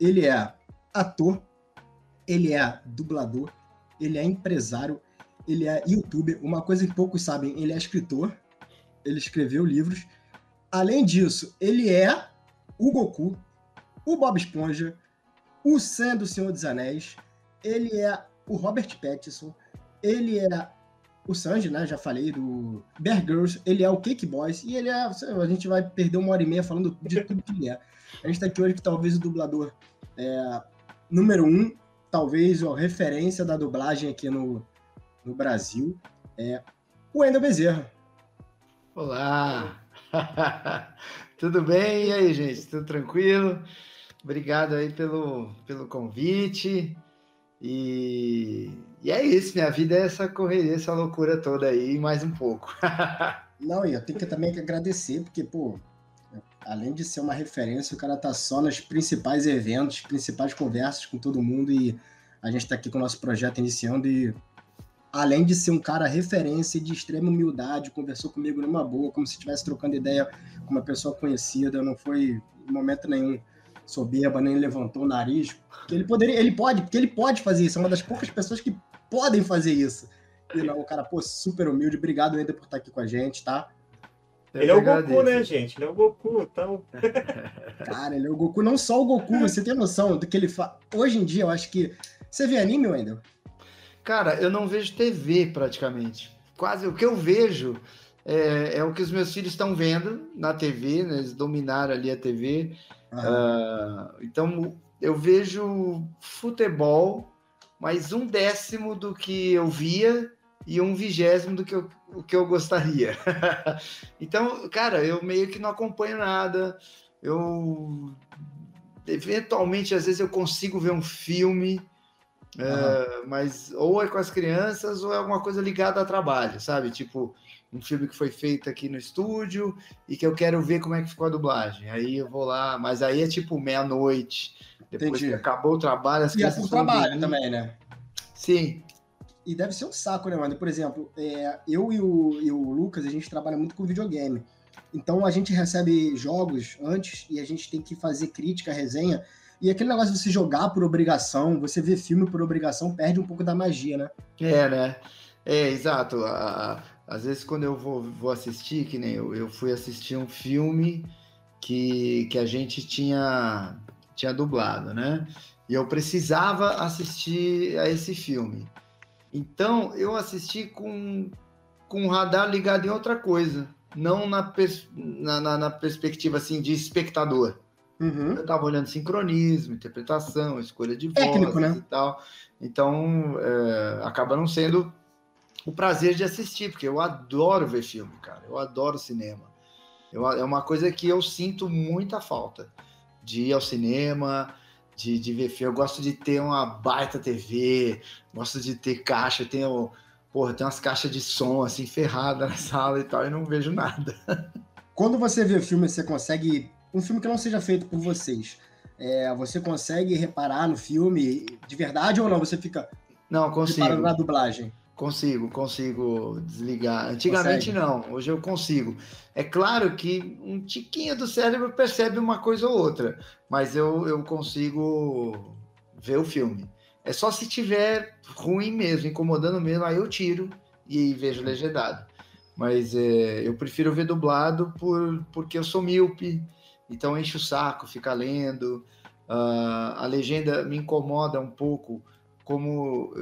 ele é ator, ele é dublador, ele é empresário, ele é youtuber. Uma coisa que poucos sabem, ele é escritor, ele escreveu livros. Além disso, ele é o Goku, o Bob Esponja, o Sam do Senhor dos Anéis, ele é o Robert Pattinson, ele é o Sanji, né? Já falei do Bear Girls, ele é o Cake Boys e ele é. A gente vai perder uma hora e meia falando de tudo que ele é. A gente tá aqui hoje que talvez o dublador é, número um, talvez a referência da dublagem aqui no, no Brasil, é o Wendel Bezerra. Olá! Tudo bem? E aí, gente? Tudo tranquilo? Obrigado aí pelo, pelo convite. E, e é isso, minha vida é essa correria, essa loucura toda aí, mais um pouco. Não, e eu tenho que também que agradecer, porque, pô, além de ser uma referência, o cara tá só nos principais eventos, principais conversas com todo mundo e a gente tá aqui com o nosso projeto iniciando e além de ser um cara referência de extrema humildade, conversou comigo numa boa, como se estivesse trocando ideia com uma pessoa conhecida, não foi em momento nenhum soberba, nem levantou o nariz. Ele poderia, ele pode, porque ele pode fazer isso. É uma das poucas pessoas que podem fazer isso. E não, o cara, pô, super humilde. Obrigado ainda por estar aqui com a gente, tá? Ele é o Goku, né, gente? Ele é o Goku, então. Cara, ele é o Goku, não só o Goku, você tem noção do que ele faz. Hoje em dia, eu acho que. Você vê anime, Wendel? Cara, eu não vejo TV praticamente. Quase o que eu vejo é, é o que os meus filhos estão vendo na TV, né? eles dominaram ali a TV. Uh, então, eu vejo futebol, mas um décimo do que eu via e um vigésimo do que eu, o que eu gostaria. então, cara, eu meio que não acompanho nada. Eu eventualmente, às vezes, eu consigo ver um filme, uhum. uh, mas ou é com as crianças ou é alguma coisa ligada a trabalho, sabe? Tipo, um filme que foi feito aqui no estúdio e que eu quero ver como é que ficou a dublagem. Aí eu vou lá, mas aí é tipo meia-noite, depois Entendi. que acabou o trabalho, as e é por trabalho também, né? Sim. E deve ser um saco, né, mano? Por exemplo, é, eu e o, e o Lucas, a gente trabalha muito com videogame. Então a gente recebe jogos antes e a gente tem que fazer crítica, resenha. E aquele negócio de você jogar por obrigação, você ver filme por obrigação, perde um pouco da magia, né? É, né? É, exato. Às vezes, quando eu vou, vou assistir, que nem eu, eu fui assistir um filme que, que a gente tinha, tinha dublado, né? E eu precisava assistir a esse filme. Então, eu assisti com, com o radar ligado em outra coisa, não na, pers na, na, na perspectiva assim de espectador. Uhum. Eu estava olhando sincronismo, interpretação, escolha de voz né? e tal. Então, é, acaba não sendo o prazer de assistir, porque eu adoro ver filme, cara. Eu adoro cinema. Eu, é uma coisa que eu sinto muita falta de ir ao cinema, de, de ver filme. Eu gosto de ter uma baita TV, gosto de ter caixa, eu tenho, porra, tem umas caixas de som assim ferrada na sala e tal, e não vejo nada. Quando você vê filme, você consegue. Um filme que não seja feito por vocês. É, você consegue reparar no filme de verdade ou não? Você fica não consigo na dublagem? Consigo, consigo desligar. Antigamente Consegue. não, hoje eu consigo. É claro que um tiquinho do cérebro percebe uma coisa ou outra, mas eu, eu consigo ver o filme. É só se tiver ruim mesmo, incomodando mesmo, aí eu tiro e vejo legendado. Mas é, eu prefiro ver dublado por, porque eu sou míope, então enche o saco ficar lendo. Uh, a legenda me incomoda um pouco, como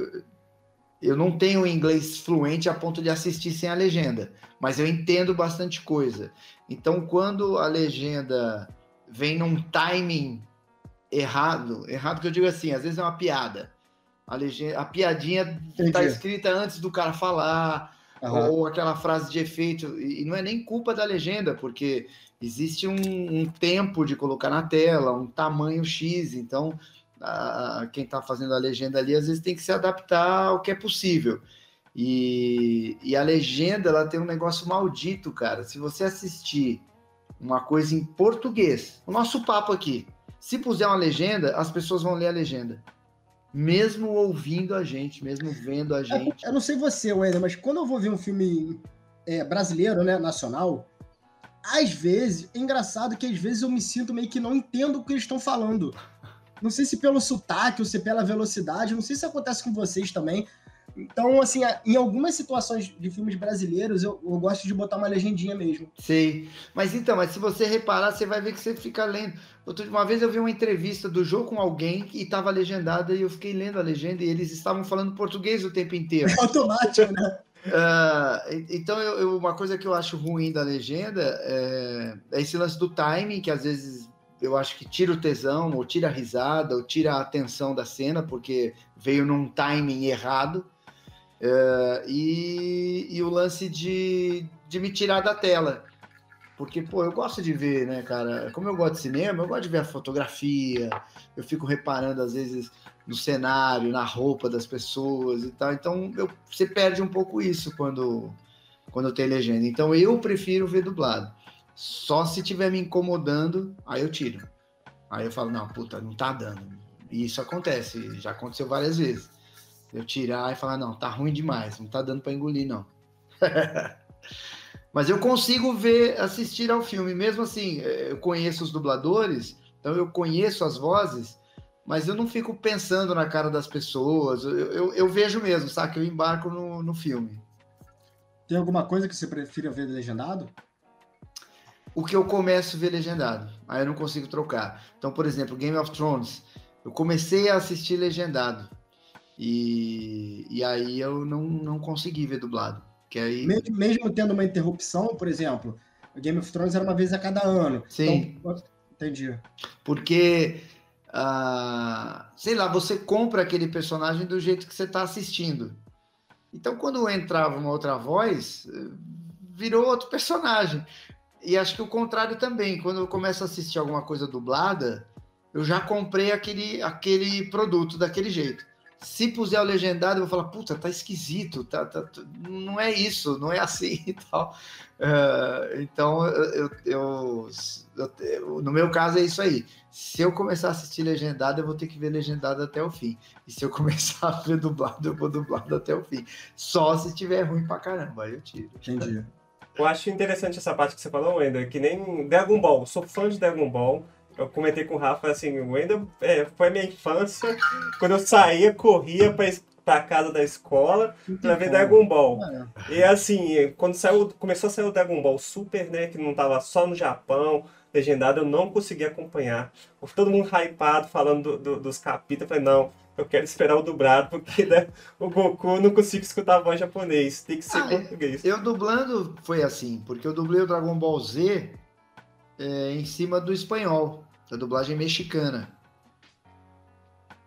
eu não tenho inglês fluente a ponto de assistir sem a legenda, mas eu entendo bastante coisa. Então, quando a legenda vem num timing errado, errado que eu digo assim, às vezes é uma piada. A, legenda, a piadinha está escrita antes do cara falar, uhum. ou aquela frase de efeito, e não é nem culpa da legenda, porque existe um, um tempo de colocar na tela, um tamanho X, então a, quem está fazendo a legenda ali, às vezes tem que se adaptar ao que é possível. E, e a legenda, ela tem um negócio maldito, cara. Se você assistir uma coisa em português, o nosso papo aqui, se puser uma legenda, as pessoas vão ler a legenda. Mesmo ouvindo a gente, mesmo vendo a gente. Eu, eu não sei você, Wender, mas quando eu vou ver um filme é, brasileiro, né, nacional, às vezes, é engraçado que às vezes eu me sinto meio que não entendo o que eles estão falando. Não sei se pelo sotaque ou se pela velocidade, não sei se acontece com vocês também. Então, assim, em algumas situações de filmes brasileiros, eu, eu, gosto de botar uma legendinha mesmo. Sim. Mas então, mas se você reparar, você vai ver que você fica lendo. Outra, uma vez eu vi uma entrevista do jogo com alguém e estava legendada e eu fiquei lendo a legenda e eles estavam falando português o tempo inteiro. É automático, né? Uh, então, eu, eu, uma coisa que eu acho ruim da legenda é, é, esse lance do timing, que às vezes eu acho que tira o tesão, ou tira a risada, ou tira a atenção da cena, porque veio num timing errado. Uh, e, e, o lance de, de me tirar da tela. Porque, pô, eu gosto de ver, né, cara? Como eu gosto de cinema, eu gosto de ver a fotografia, eu fico reparando, às vezes, no cenário, na roupa das pessoas e tal. Então, eu, você perde um pouco isso quando, quando tem legenda. Então, eu prefiro ver dublado. Só se tiver me incomodando, aí eu tiro. Aí eu falo, não, puta, não tá dando. E isso acontece, já aconteceu várias vezes. Eu tirar e falar, não, tá ruim demais, não tá dando para engolir, não. Mas eu consigo ver, assistir ao filme, mesmo assim, eh, eu conheço os dubladores, então eu conheço as vozes, mas eu não fico pensando na cara das pessoas, eu, eu, eu vejo mesmo, sabe, que eu embarco no, no filme. Tem alguma coisa que você prefira ver legendado? O que eu começo a ver legendado, aí eu não consigo trocar. Então, por exemplo, Game of Thrones, eu comecei a assistir legendado, e, e aí eu não, não consegui ver dublado. Que aí... mesmo, mesmo tendo uma interrupção, por exemplo, Game of Thrones era uma vez a cada ano. Sim. Então, entendi. Porque, uh, sei lá, você compra aquele personagem do jeito que você está assistindo. Então, quando entrava uma outra voz, virou outro personagem. E acho que o contrário também. Quando eu começo a assistir alguma coisa dublada, eu já comprei aquele, aquele produto daquele jeito. Se puser o legendado, eu vou falar, puta, tá esquisito, tá, tá, não é isso, não é assim e tal. Uh, então, eu, eu, eu, no meu caso é isso aí. Se eu começar a assistir legendado, eu vou ter que ver legendado até o fim. E se eu começar a ver dublado, eu vou dublado até o fim. Só se tiver ruim pra caramba, aí eu tiro. Entendi. Eu acho interessante essa parte que você falou, Wender, que nem Dragon Ball. Eu sou fã de Dragon Ball eu comentei com o Rafa, assim, o ainda é, foi minha infância, quando eu saía, corria pra, pra casa da escola pra ver Dragon Ball. É. E assim, quando saiu, começou a sair o Dragon Ball Super, né, que não tava só no Japão, legendado, eu não conseguia acompanhar. Todo mundo hypado, falando do, do, dos capítulos, eu falei, não, eu quero esperar o dublado, porque né, o Goku não consigo escutar a voz japonês, tem que ser ah, português. Eu dublando foi assim, porque eu dublei o Dragon Ball Z é, em cima do espanhol, da dublagem mexicana.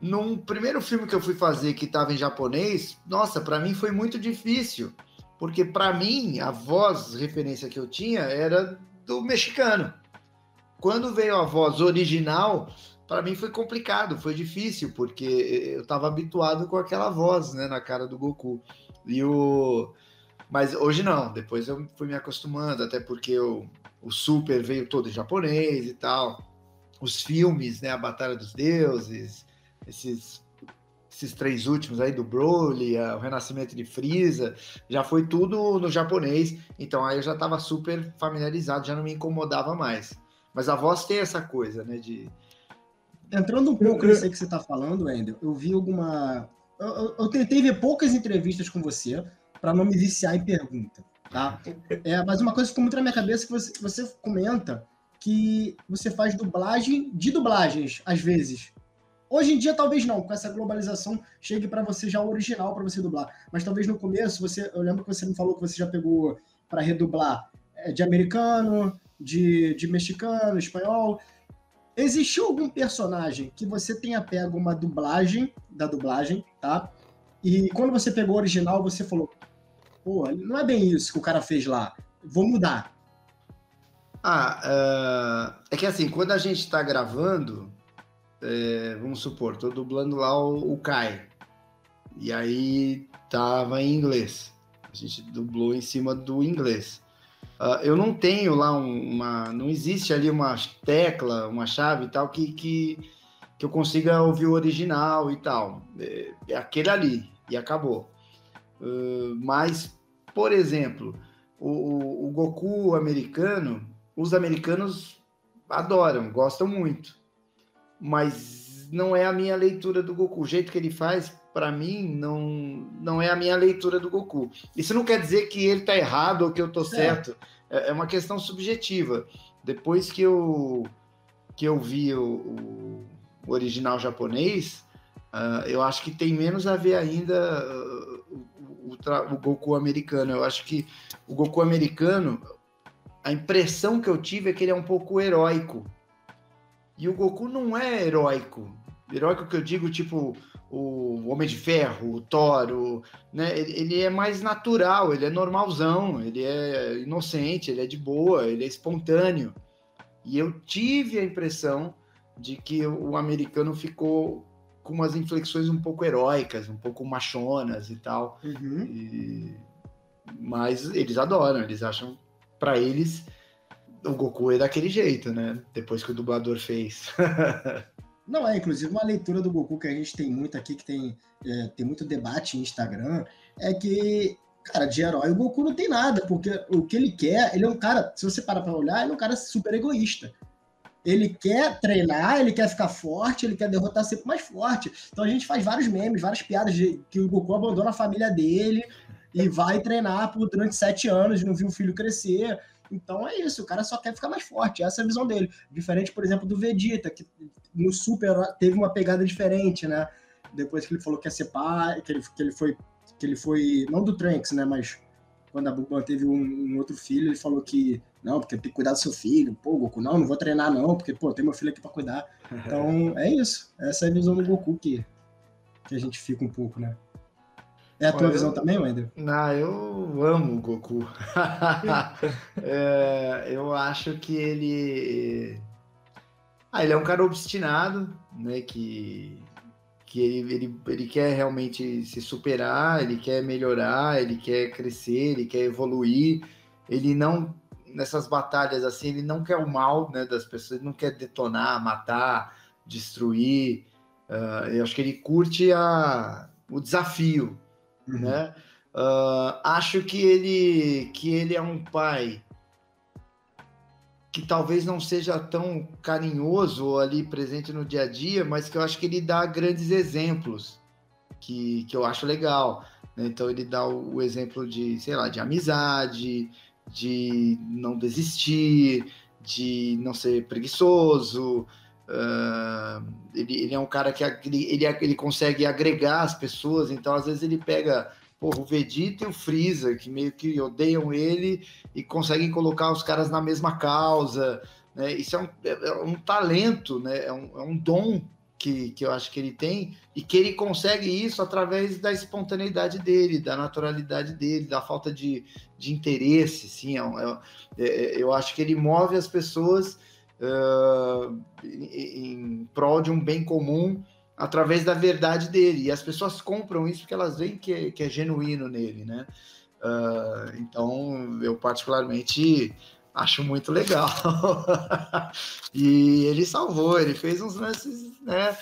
Num primeiro filme que eu fui fazer que estava em japonês, nossa, para mim foi muito difícil, porque para mim a voz referência que eu tinha era do mexicano. Quando veio a voz original, para mim foi complicado, foi difícil, porque eu estava habituado com aquela voz, né, na cara do Goku. E o mas hoje não, depois eu fui me acostumando, até porque eu o Super veio todo em japonês e tal. Os filmes, né? A Batalha dos Deuses, esses, esses três últimos aí do Broly, o Renascimento de Frieza, já foi tudo no japonês. Então aí eu já estava super familiarizado, já não me incomodava mais. Mas a voz tem essa coisa, né? De entrando um pouco nisso que você está falando, Wendel, eu vi alguma. Eu, eu, eu, tentei ver poucas entrevistas com você para não me viciar em pergunta. Tá? É, mas uma coisa que ficou muito na minha cabeça que você, você comenta que você faz dublagem de dublagens, às vezes. Hoje em dia, talvez não, com essa globalização, chegue para você já o original para você dublar. Mas talvez no começo, você, eu lembro que você me falou que você já pegou para redublar é, de americano, de, de mexicano, espanhol. Existiu algum personagem que você tenha pego uma dublagem da dublagem, tá? E quando você pegou o original, você falou: pô, não é bem isso que o cara fez lá, vou mudar. Ah, uh, é que assim, quando a gente está gravando, é, vamos supor, tô dublando lá o, o Kai, e aí tava em inglês. A gente dublou em cima do inglês. Uh, eu não tenho lá uma. Não existe ali uma tecla, uma chave e tal que, que, que eu consiga ouvir o original e tal. É, é aquele ali, e acabou. Uh, mas por exemplo, o, o Goku americano, os americanos adoram, gostam muito. Mas mas não é a minha leitura do Goku. O jeito que ele faz, para mim, não, não é a minha leitura do Goku. Isso não quer dizer que ele tá errado ou que eu tô certo. É, é uma questão subjetiva. Depois que eu, que eu vi o, o original japonês, uh, eu acho que tem menos a ver ainda uh, o, o, o Goku americano. Eu acho que o Goku americano, a impressão que eu tive é que ele é um pouco heróico. E o Goku não é heróico. Heróico que eu digo, tipo, o Homem de Ferro, o Thor, o, né? Ele, ele, é mais natural, ele é normalzão, ele é inocente, ele é de boa, ele é espontâneo. E eu tive a impressão de que o americano ficou com umas inflexões um pouco heróicas, um pouco machonas e tal. Uhum. E... Mas eles adoram, eles acham, para eles, o Goku é daquele jeito, né? Depois que o dublador fez. Não, é, inclusive uma leitura do Goku que a gente tem muito aqui, que tem, é, tem muito debate em Instagram, é que, cara, de herói o Goku não tem nada, porque o que ele quer, ele é um cara, se você parar pra olhar, ele é um cara super egoísta. Ele quer treinar, ele quer ficar forte, ele quer derrotar sempre mais forte. Então a gente faz vários memes, várias piadas de que o Goku abandona a família dele e vai treinar por, durante sete anos, não viu o filho crescer. Então é isso, o cara só quer ficar mais forte, essa é a visão dele. Diferente, por exemplo, do Vegeta, que no Super teve uma pegada diferente, né? Depois que ele falou que ia ser pai, que ele, que ele foi. Que ele foi. Não do Trunks, né? Mas quando a Bulma teve um, um, outro filho, ele falou que. Não, porque tem que cuidar do seu filho. Pô, Goku, não, não vou treinar, não, porque, pô, tem meu filho aqui pra cuidar. Então, é isso. Essa é a visão do Goku que, que a gente fica um pouco, né? É a tua Olha, visão também, Wender? Não, eu amo o Goku. é, eu acho que ele. Ah, ele é um cara obstinado, né? Que, que ele, ele, ele quer realmente se superar, ele quer melhorar, ele quer crescer, ele quer evoluir. Ele não, nessas batalhas assim, ele não quer o mal né, das pessoas, ele não quer detonar, matar, destruir. Uh, eu acho que ele curte a, o desafio, uhum. né? Uh, acho que ele, que ele é um pai que talvez não seja tão carinhoso ali presente no dia a dia, mas que eu acho que ele dá grandes exemplos que, que eu acho legal. Né? Então ele dá o, o, exemplo de, sei lá, de amizade, de não desistir, de não ser preguiçoso, Uh, ele, ele, é um cara que ele, ele, ele, consegue agregar as pessoas, então às vezes ele pega porra, o Vegeta e o Freeza, que meio que odeiam ele e conseguem colocar os caras na mesma causa. Né? Isso é um, é, é um talento, né? é, um, é um dom que, que eu acho que ele tem e que ele consegue isso através da espontaneidade dele, da naturalidade dele, da falta de, de interesse. Sim, é, é, é eu acho que ele move as pessoas uh, em, em prol de um bem comum através da verdade dele. E as pessoas compram isso porque elas veem que é, que é genuíno nele, né? Uh, então, eu particularmente acho muito legal. e ele salvou, ele fez uns lances, né?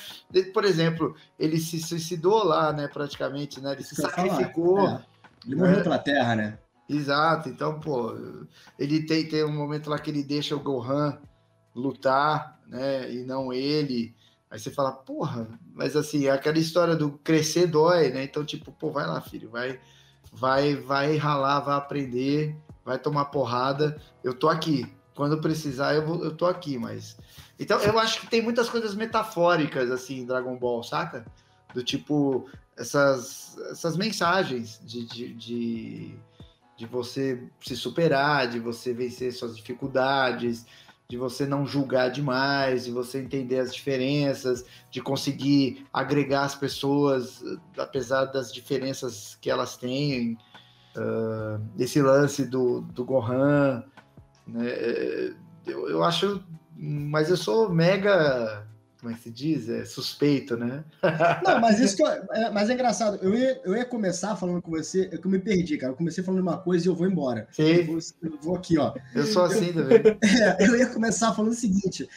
Por exemplo, ele se suicidou lá, né? Praticamente, né? Ele se sacrificou. É. Ele morreu pela terra, né? Exato, então, pô, ele tem, tem um momento lá que ele deixa o Gohan lutar, né? E não ele. Aí você fala, porra, mas assim, aquela história do crescer dói, né? Então, tipo, pô, vai lá, filho, vai, vai, vai ralar, vai aprender, vai tomar porrada. Eu tô aqui. Quando precisar, eu, vou, eu tô aqui, mas. Então, eu acho que tem muitas coisas metafóricas, assim, em Dragon Ball, saca? Do tipo, essas, essas mensagens de, de, de, de você se superar, de você vencer suas dificuldades, de você não julgar demais, de você entender as diferenças, de conseguir agregar as pessoas, apesar das diferenças que elas têm. Uh, esse lance do, do Gohan, né? eu, eu acho, mas eu sou mega como é que se diz? É suspeito, né? Não, mas isso que eu, é, mas é engraçado. Eu ia, eu ia começar falando com você, é que eu me perdi, cara. Eu comecei falando uma coisa e eu vou embora. Sim. Eu vou, eu vou aqui, ó. Eu sou assim também. É, eu ia começar falando o seguinte.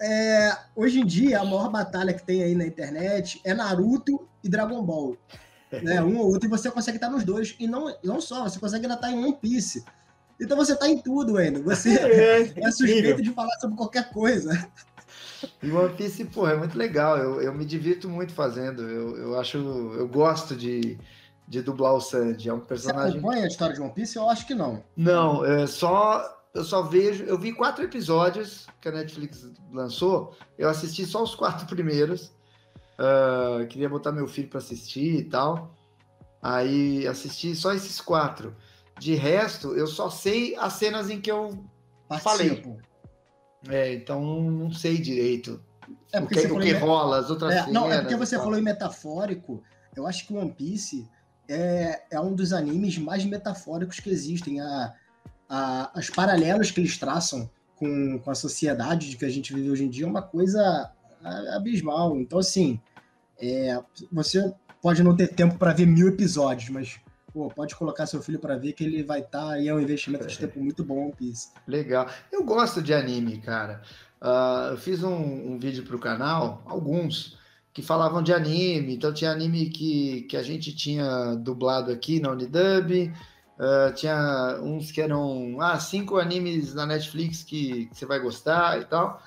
É, hoje em dia, a maior batalha que tem aí na internet é Naruto e Dragon Ball. Né? Um ou outro, e você consegue estar nos dois. E não, não só, você consegue ainda estar em One Piece. Então você está em tudo ainda. Você é, é suspeito de falar sobre qualquer coisa. E One Piece, pô, é muito legal. Eu, eu me divirto muito fazendo. Eu, eu acho. Eu gosto de, de dublar o Sanji. É um personagem. Você acompanha a história de One Piece? Eu acho que não. Não, é só. Eu só vejo. Eu vi quatro episódios que a Netflix lançou. Eu assisti só os quatro primeiros. Uh, queria botar meu filho para assistir e tal. Aí assisti só esses quatro. De resto, eu só sei as cenas em que eu Participo. falei. É, então não sei direito. É porque o que, o que rola, as outras é, cenas. Não, é porque você falou em metafórico. Eu acho que One Piece é, é um dos animes mais metafóricos que existem. A, a, as paralelos que eles traçam com, com a sociedade de que a gente vive hoje em dia é uma coisa abismal. Então, assim, é, você pode não ter tempo para ver mil episódios, mas pô, pode colocar seu filho para ver que ele vai estar tá, e é um investimento de tempo muito bom Piece. Legal. Eu gosto de anime, cara. Uh, eu fiz um, um vídeo para o canal, alguns, que falavam de anime. Então tinha anime que, que a gente tinha dublado aqui na Unidub. Uh, tinha uns que eram ah, cinco animes na Netflix que, que você vai gostar e tal.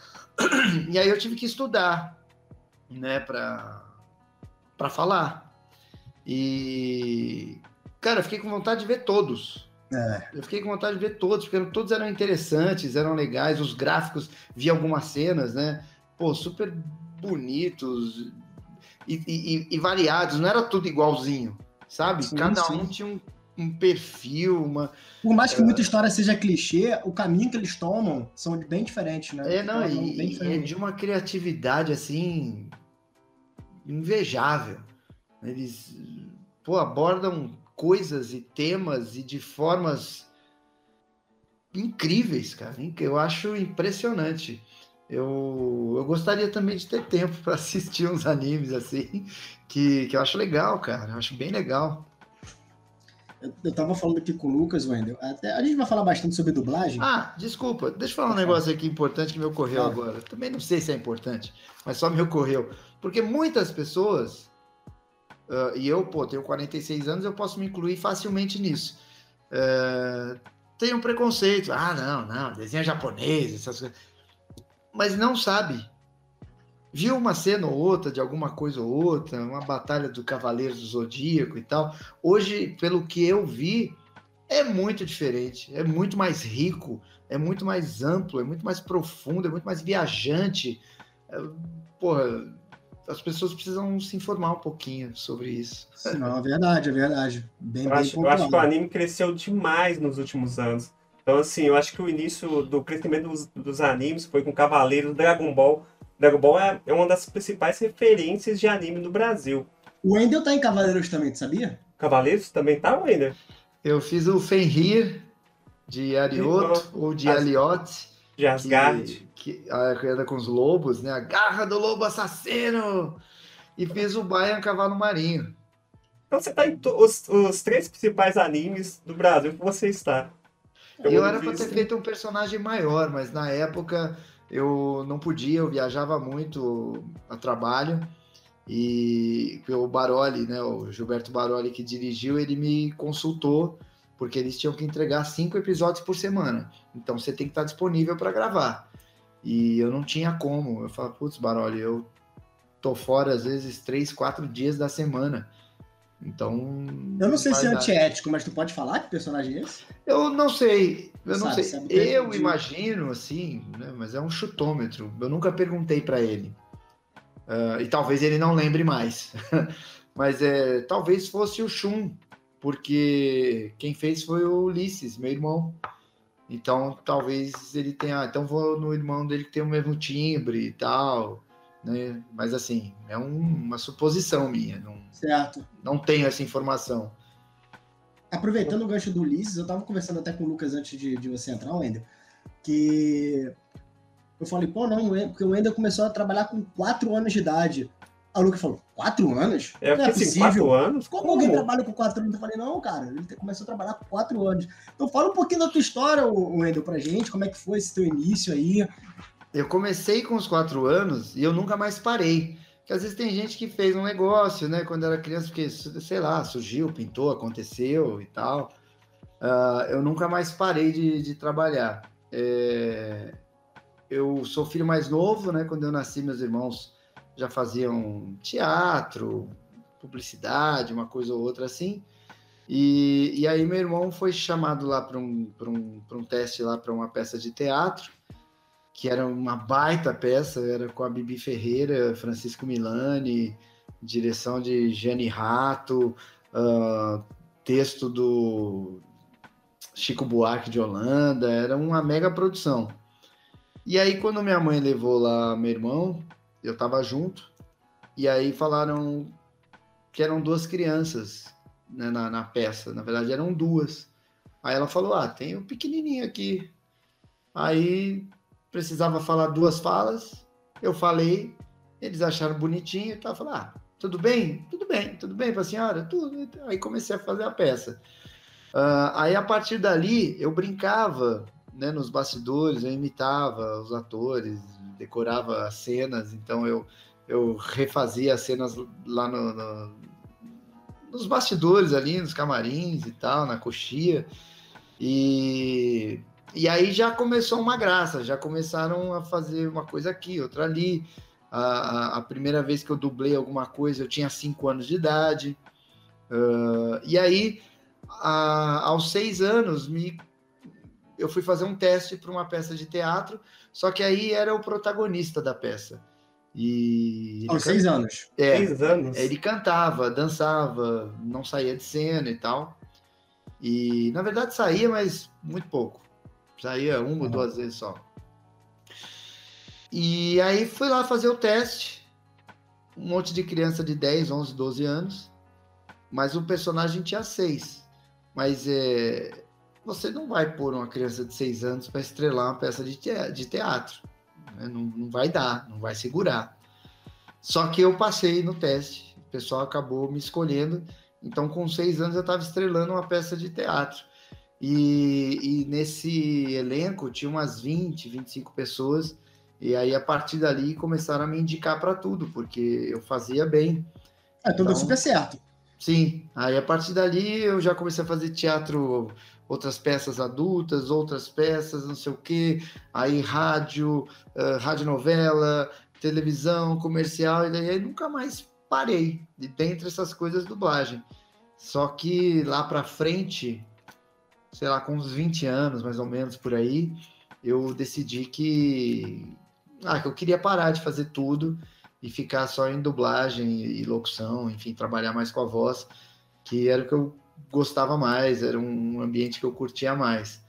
E aí eu tive que estudar, né, para falar. E Cara, eu fiquei com vontade de ver todos. É. Eu fiquei com vontade de ver todos, porque todos eram interessantes, eram legais, os gráficos, vi algumas cenas, né? Pô, super bonitos e, e, e variados, não era tudo igualzinho, sabe? Sim, Cada sim. um tinha um, um, perfil, uma. Por mais que uh... muita história seja clichê, o caminho que eles tomam são bem diferentes, né? É, não, e, e é de uma criatividade assim invejável. Eles pô, abordam coisas e temas e de formas incríveis, cara. Eu acho impressionante. Eu, eu gostaria também de ter tempo para assistir uns animes assim, que, que eu acho legal, cara. Eu acho bem legal. Eu, eu tava falando aqui com o Lucas, Wendel. Até, a gente vai falar bastante sobre dublagem. Ah, desculpa. Deixa eu falar um negócio aqui importante que me ocorreu agora. Também não sei se é importante, mas só me ocorreu. Porque muitas pessoas Uh, e eu, pô, tenho 46 anos, eu posso me incluir facilmente nisso. Uh, tem um preconceito. Ah, não, não, desenho japonês, essas coisas. Mas não sabe. Viu uma cena ou outra de alguma coisa ou outra, uma batalha do Cavaleiros do Zodíaco e tal. Hoje, pelo que eu vi, é muito diferente, é muito mais rico, é muito mais amplo, é muito mais profundo, é muito mais viajante. É, porra, as pessoas precisam se informar um pouquinho sobre isso. Não, é verdade, é verdade. Bem, eu, bem acho, eu acho que o anime cresceu demais nos últimos anos. Então, assim, eu acho que o início do crescimento dos, dos animes foi com Cavaleiros, Dragon Ball. Dragon Ball é, é uma das principais referências de anime no Brasil. O Wendel tá em Cavaleiros também, sabia? Cavaleiros também tá, Wendel? Eu fiz o Fenrir de Arioto, ou de As... Aliot. De Asgard. Que, anda com os lobos, né? A garra do lobo assassino! E fez o Bayern Cavalo Marinho. Então você tá em os, os três principais animes do Brasil que você está. Eu, eu era para ter feito um personagem maior, mas na época eu não podia, eu viajava muito a trabalho. E o Baroli, né, o Gilberto Baroli que dirigiu, ele me consultou porque eles tinham que entregar cinco episódios por semana. Então você tem que estar disponível para gravar. E eu não tinha como. Eu falo, putz, Baroli, eu tô fora às vezes três, quatro dias da semana. Então. Eu não sei se é antiético, mas tu pode falar que personagem é esse? Eu não sei. Eu não sabe, sei. Sabe eu imagino, assim, né, mas é um chutômetro. Eu nunca perguntei para ele. Uh, e talvez ele não lembre mais. mas é, talvez fosse o Shun, porque quem fez foi o Ulisses, meu irmão. Então, talvez ele tenha. Então, vou no irmão dele que tem o mesmo timbre e tal. Né? Mas, assim, é um, uma suposição minha. Não, certo. Não tenho essa informação. Aproveitando o gancho do Ulisses, eu estava conversando até com o Lucas antes de, de você entrar, Wender, que eu falei, pô, não, porque o Wender começou a trabalhar com 4 anos de idade. A Luca falou, quatro anos? É, não é assim, possível. Quatro anos? Como, Como alguém trabalha com quatro anos? Eu falei, não, cara, ele começou a trabalhar com quatro anos. Então fala um pouquinho da tua história, Wendel, pra gente, como é que foi esse teu início aí. Eu comecei com os quatro anos e eu nunca mais parei. Porque às vezes tem gente que fez um negócio, né, quando era criança, porque, sei lá, surgiu, pintou, aconteceu e tal. Uh, eu nunca mais parei de, de trabalhar. É... eu sou filho mais novo, né? Quando eu nasci, meus irmãos já faziam teatro, publicidade, uma coisa ou outra assim. E, e aí meu irmão foi chamado lá para um, um, um teste lá para uma peça de teatro, que era uma baita peça, era com a Bibi Ferreira, Francisco Milani, direção de Jane Rato, uh, texto do Chico Buarque de Holanda, era uma mega produção. E aí quando minha mãe levou lá meu irmão, eu tava junto, e aí falaram que eram duas crianças né, na, na, peça. Na verdade, eram duas. Aí ela falou: Ah, tem um pequenininho aqui. Aí precisava falar duas falas. Eu falei, eles acharam bonitinho e tal. Falaram: Ah, tudo bem? Tudo bem, tudo bem para a senhora? Tudo. Aí comecei a fazer a peça. Uh, aí a partir dali eu brincava né, nos bastidores, eu imitava os atores, decorava as cenas, então eu, eu refazia as cenas lá no, no nos bastidores ali, nos camarins e tal, na coxia. E, e aí já começou uma graça, já começaram a fazer uma coisa aqui, outra ali. A, a, a primeira vez que eu dublei alguma coisa, eu tinha cinco anos de idade. Uh, e aí, a, aos seis anos, me, eu fui fazer um teste para uma peça de teatro, só que aí era o protagonista da peça. E Aos seis anos. É, seis anos. Ele cantava, dançava, não saía de cena e tal. E na verdade saía, mas muito pouco. Saía uma ou uhum. duas vezes só. E aí fui lá fazer o teste. Um monte de criança de 10, 11, 12 anos. Mas o personagem tinha seis. Mas é, você não vai pôr uma criança de seis anos para estrelar uma peça de teatro. Né? Não, não vai dar, não vai segurar. Só que eu passei no teste, o pessoal acabou me escolhendo. Então, com seis anos, eu estava estrelando uma peça de teatro. E, e, nesse elenco tinha umas 20, 25 pessoas. E aí, a partir dali, começaram a me indicar para tudo, porque eu fazia bem. É, tudo então, super certo. Sim, aí a partir dali eu já comecei a fazer teatro outras peças adultas, outras peças, não sei o quê, aí rádio, uh, rádio novela, televisão, comercial, e daí nunca mais parei de dentre essas coisas dublagem. Só que lá para frente, sei lá, com uns 20 anos mais ou menos por aí, eu decidi que ah, que eu queria parar de fazer tudo e ficar só em dublagem e locução, enfim, trabalhar mais com a voz, que era o que eu gostava mais, era um ambiente que eu curtia mais.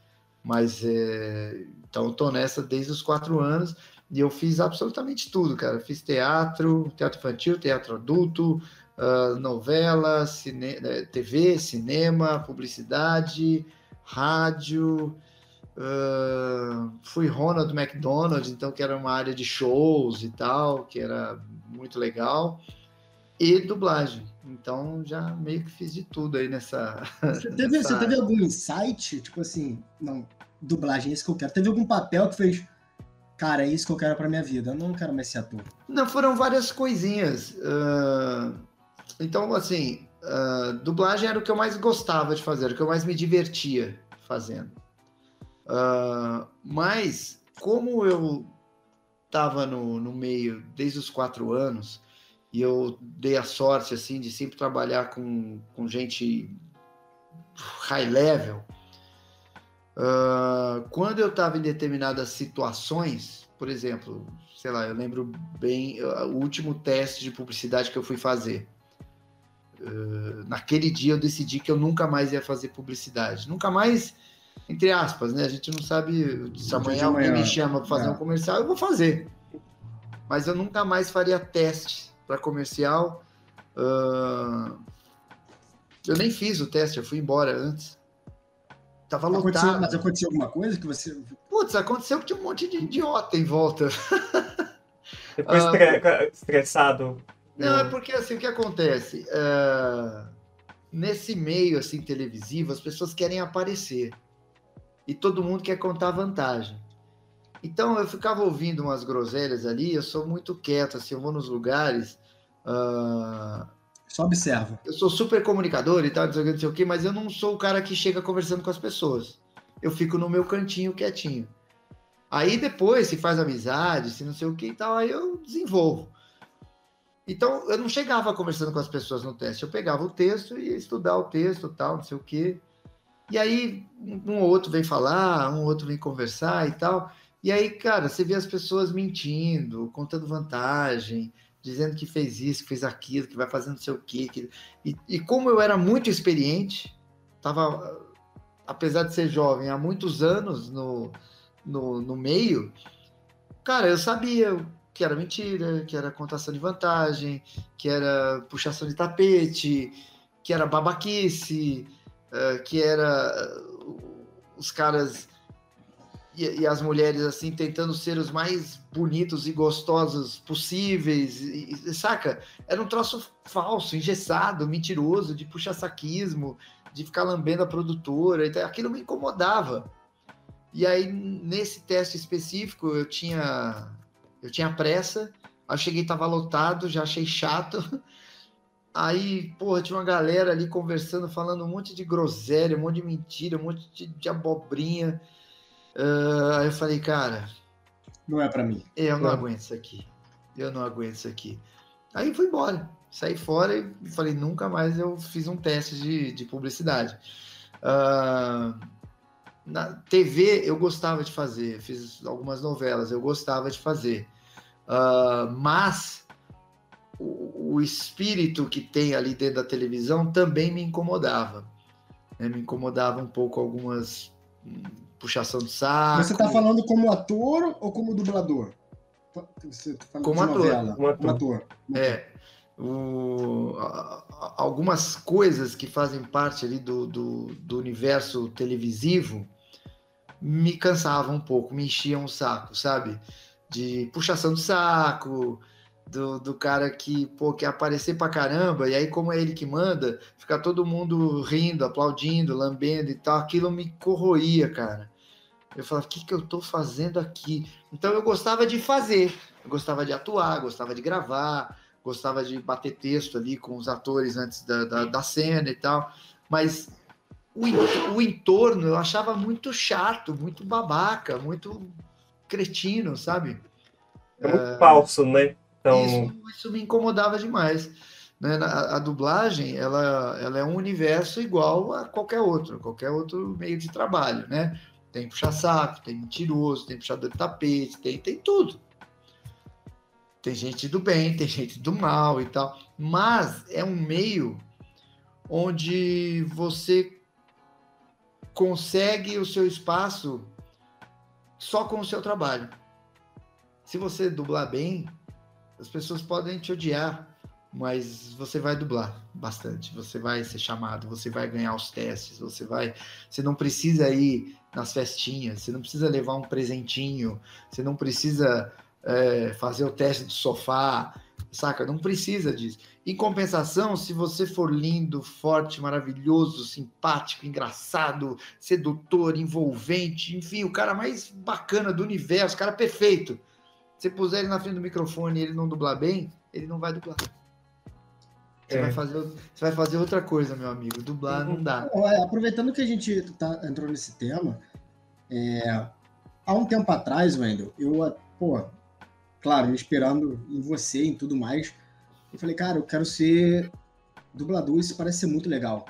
Mas é, então tô nessa desde os quatro anos e eu fiz absolutamente tudo, cara. Fiz teatro, teatro infantil, teatro adulto, uh, novela, cine, eh, TV, cinema, publicidade, rádio. Uh, fui Ronald McDonald, então que era uma área de shows e tal, que era muito legal e dublagem. Então já meio que fiz de tudo aí nessa. Você teve, nessa... Você teve algum insight? Tipo assim, não, dublagem é isso que eu quero. Teve algum papel que fez. Cara, é isso que eu quero para minha vida. Eu não quero mais ser ator. Não, foram várias coisinhas. Uh, então, assim, uh, dublagem era o que eu mais gostava de fazer, o que eu mais me divertia fazendo. Uh, mas, como eu estava no, no meio desde os quatro anos, e eu dei a sorte assim de sempre trabalhar com, com gente high level. Uh, quando eu estava em determinadas situações, por exemplo, sei lá, eu lembro bem uh, o último teste de publicidade que eu fui fazer. Uh, naquele dia eu decidi que eu nunca mais ia fazer publicidade. Nunca mais, entre aspas, né? A gente não sabe se amanhã alguém me chama para fazer é. um comercial, eu vou fazer. Mas eu nunca mais faria teste para comercial. Uh, eu nem fiz o teste, eu fui embora antes. Tava aconteceu, lotado. Mas aconteceu alguma coisa que você. Putz, aconteceu que tinha um monte de idiota em volta. Depois uh, estressado. Não, é porque assim, o que acontece? Uh, nesse meio assim televisivo, as pessoas querem aparecer. E todo mundo quer contar vantagem. Então eu ficava ouvindo umas groselhas ali, eu sou muito quieto, assim, eu vou nos lugares. Uh... Só observa. Eu sou super comunicador e tal, não sei, não sei o quê, mas eu não sou o cara que chega conversando com as pessoas. Eu fico no meu cantinho quietinho. Aí depois, se faz amizade, se não sei o que e tal, aí eu desenvolvo. Então, eu não chegava conversando com as pessoas no teste, eu pegava o texto e ia estudar o texto tal, não sei o quê. E aí, um ou outro vem falar, um ou outro vem conversar e tal. E aí, cara, você vê as pessoas mentindo, contando vantagem, dizendo que fez isso, que fez aquilo, que vai fazendo não sei o quê. Que... E, e como eu era muito experiente, tava, apesar de ser jovem, há muitos anos no, no, no meio, cara, eu sabia que era mentira, que era contação de vantagem, que era puxação de tapete, que era babaquice, eh, que era eh, os caras e, e, as mulheres assim tentando ser os mais bonitos e gostosos possíveis, e, e, saca? Era um troço falso, engessado, mentiroso, de puxar saquismo, de ficar lambendo a produtora, então, aquilo me incomodava. E aí nesse teste específico eu tinha eu tinha pressa, aí cheguei tava lotado, já achei chato. Aí, porra, tinha uma galera ali conversando, falando um monte de groselha, um monte de mentira, um monte de, de abobrinha. Uh, aí eu falei, cara. Não é para mim. Eu não, não aguento isso aqui. Eu não aguento isso aqui. Aí fui embora. Saí fora e falei, nunca mais eu fiz um teste de, de publicidade. Uh, na TV eu gostava de fazer, fiz algumas novelas, eu gostava de fazer. Uh, mas o, o, espírito que tem ali dentro da televisão também me incomodava. Né? Me incomodava um pouco algumas hum, puxação de saco. Você está falando como ator ou como dublador? Você tá como, ator. como ator. Como ator. É. O, algumas coisas que fazem parte ali do, do, do, universo televisivo me cansavam um pouco, me enchiam o saco, sabe? De puxação de saco, do, do cara que pô, quer aparecer pra caramba, e aí, como é ele que manda, fica todo mundo rindo, aplaudindo, lambendo e tal, aquilo me corroía, cara. Eu falava, o que, que eu tô fazendo aqui? Então eu gostava de fazer, eu gostava de atuar, gostava de gravar, gostava de bater texto ali com os atores antes da, da, da cena e tal, mas o, o entorno eu achava muito chato, muito babaca, muito cretino, sabe? É muito falso, né? Então... Isso, isso me incomodava demais. Né? A, a, dublagem ela, ela é um universo igual a qualquer outro, qualquer outro meio de trabalho, né? Tem puxa-saco, tem mentiroso, tem puxador de tapete, tem, tem tudo. Tem gente do bem, tem gente do mal e tal. Mas é um meio onde você consegue o seu espaço só com o seu trabalho. Se você dublar bem, as pessoas podem te odiar, mas você vai dublar bastante, você vai ser chamado, você vai ganhar os testes, você vai, você não precisa ir nas festinhas, você não precisa levar um presentinho, você não precisa é, fazer o teste do sofá, saca? Não precisa disso. Em compensação, se você for lindo, forte, maravilhoso, simpático, engraçado, sedutor, envolvente, enfim, o cara mais bacana do universo, o cara perfeito. Se puser ele na frente do microfone e ele não dublar bem, ele não vai dublar. Você, é. vai fazer, você vai fazer outra coisa, meu amigo. Dublar não dá. Aproveitando que a gente tá, entrou nesse tema, é, há um tempo atrás, Wendel, eu, pô, claro, me esperando em você e tudo mais, eu falei, cara, eu quero ser dublador, isso parece ser muito legal.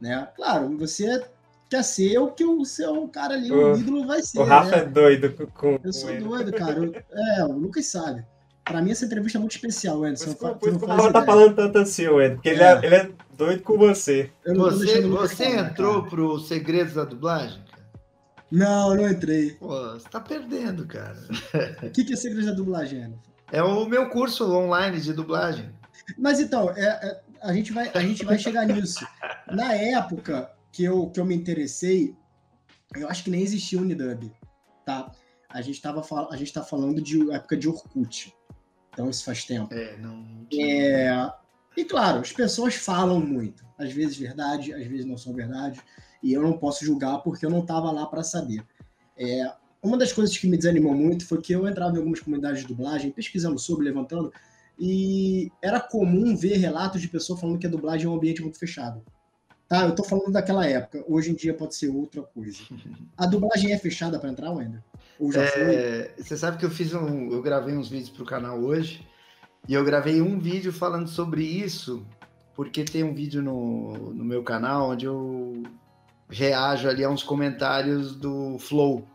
Né? Claro, você quer ser o que o seu cara ali, o, o ídolo vai ser. O Rafa né? é doido com. Eu sou doido, cara. Eu, é, o Lucas sabe. Para mim, essa entrevista é muito especial, Anderson. Por, isso que o Rafa tá falando tanto assim, Anderson, porque é. Ele, é, ele é doido com você. Você, você falar, entrou para os Segredos da Dublagem? Não, não entrei. Pô, você tá perdendo, cara. O que, que é Segredos da Dublagem, Anderson? É o meu curso online de dublagem. Mas então, é, é, a, gente vai, a gente vai chegar nisso. Na época que eu, que eu me interessei, eu acho que nem existia Unidub, tá? A gente, tava, a gente tá falando de época de Orkut. Então isso faz tempo. É, não. É... E claro, as pessoas falam muito. Às vezes verdade, às vezes não são verdade. E eu não posso julgar porque eu não estava lá para saber. É... Uma das coisas que me desanimou muito foi que eu entrava em algumas comunidades de dublagem, pesquisando sobre, levantando, e era comum ver relatos de pessoas falando que a dublagem é um ambiente muito fechado. Tá, eu tô falando daquela época. Hoje em dia pode ser outra coisa. A dublagem é fechada para entrar, Wender? Ou já é, foi? Você sabe que eu fiz um. Eu gravei uns vídeos pro canal hoje. E eu gravei um vídeo falando sobre isso, porque tem um vídeo no, no meu canal onde eu reajo ali a uns comentários do Flow.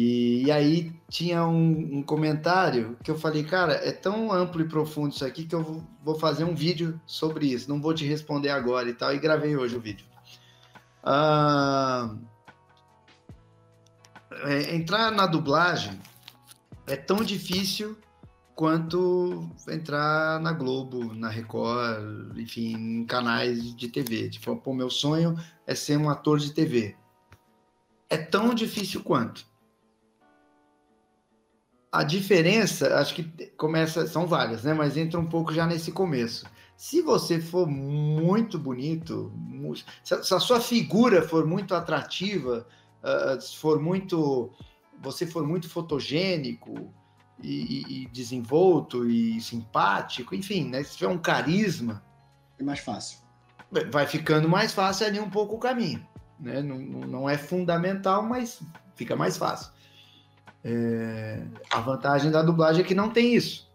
E, e aí tinha um, um, comentário que eu falei, cara, é tão amplo e profundo isso aqui que eu vou, fazer um vídeo sobre isso. Não vou te responder agora e tal. E gravei hoje o vídeo. Ah, é, entrar na dublagem é tão difícil quanto entrar na Globo, na Record, enfim, em canais de TV. Tipo, pô, meu sonho é ser um ator de TV. É tão difícil quanto. A diferença, acho que começa, são várias, né? Mas entra um pouco já nesse começo. Se você for muito bonito, se a sua figura for muito atrativa, uh, se for muito, você for muito fotogênico, e, e, desenvolto e simpático, enfim, né? Se tiver um carisma. É mais fácil. Vai ficando mais fácil ali um pouco o caminho. Né? Não, não é fundamental, mas fica mais fácil. É... A vantagem da dublagem é que não tem isso.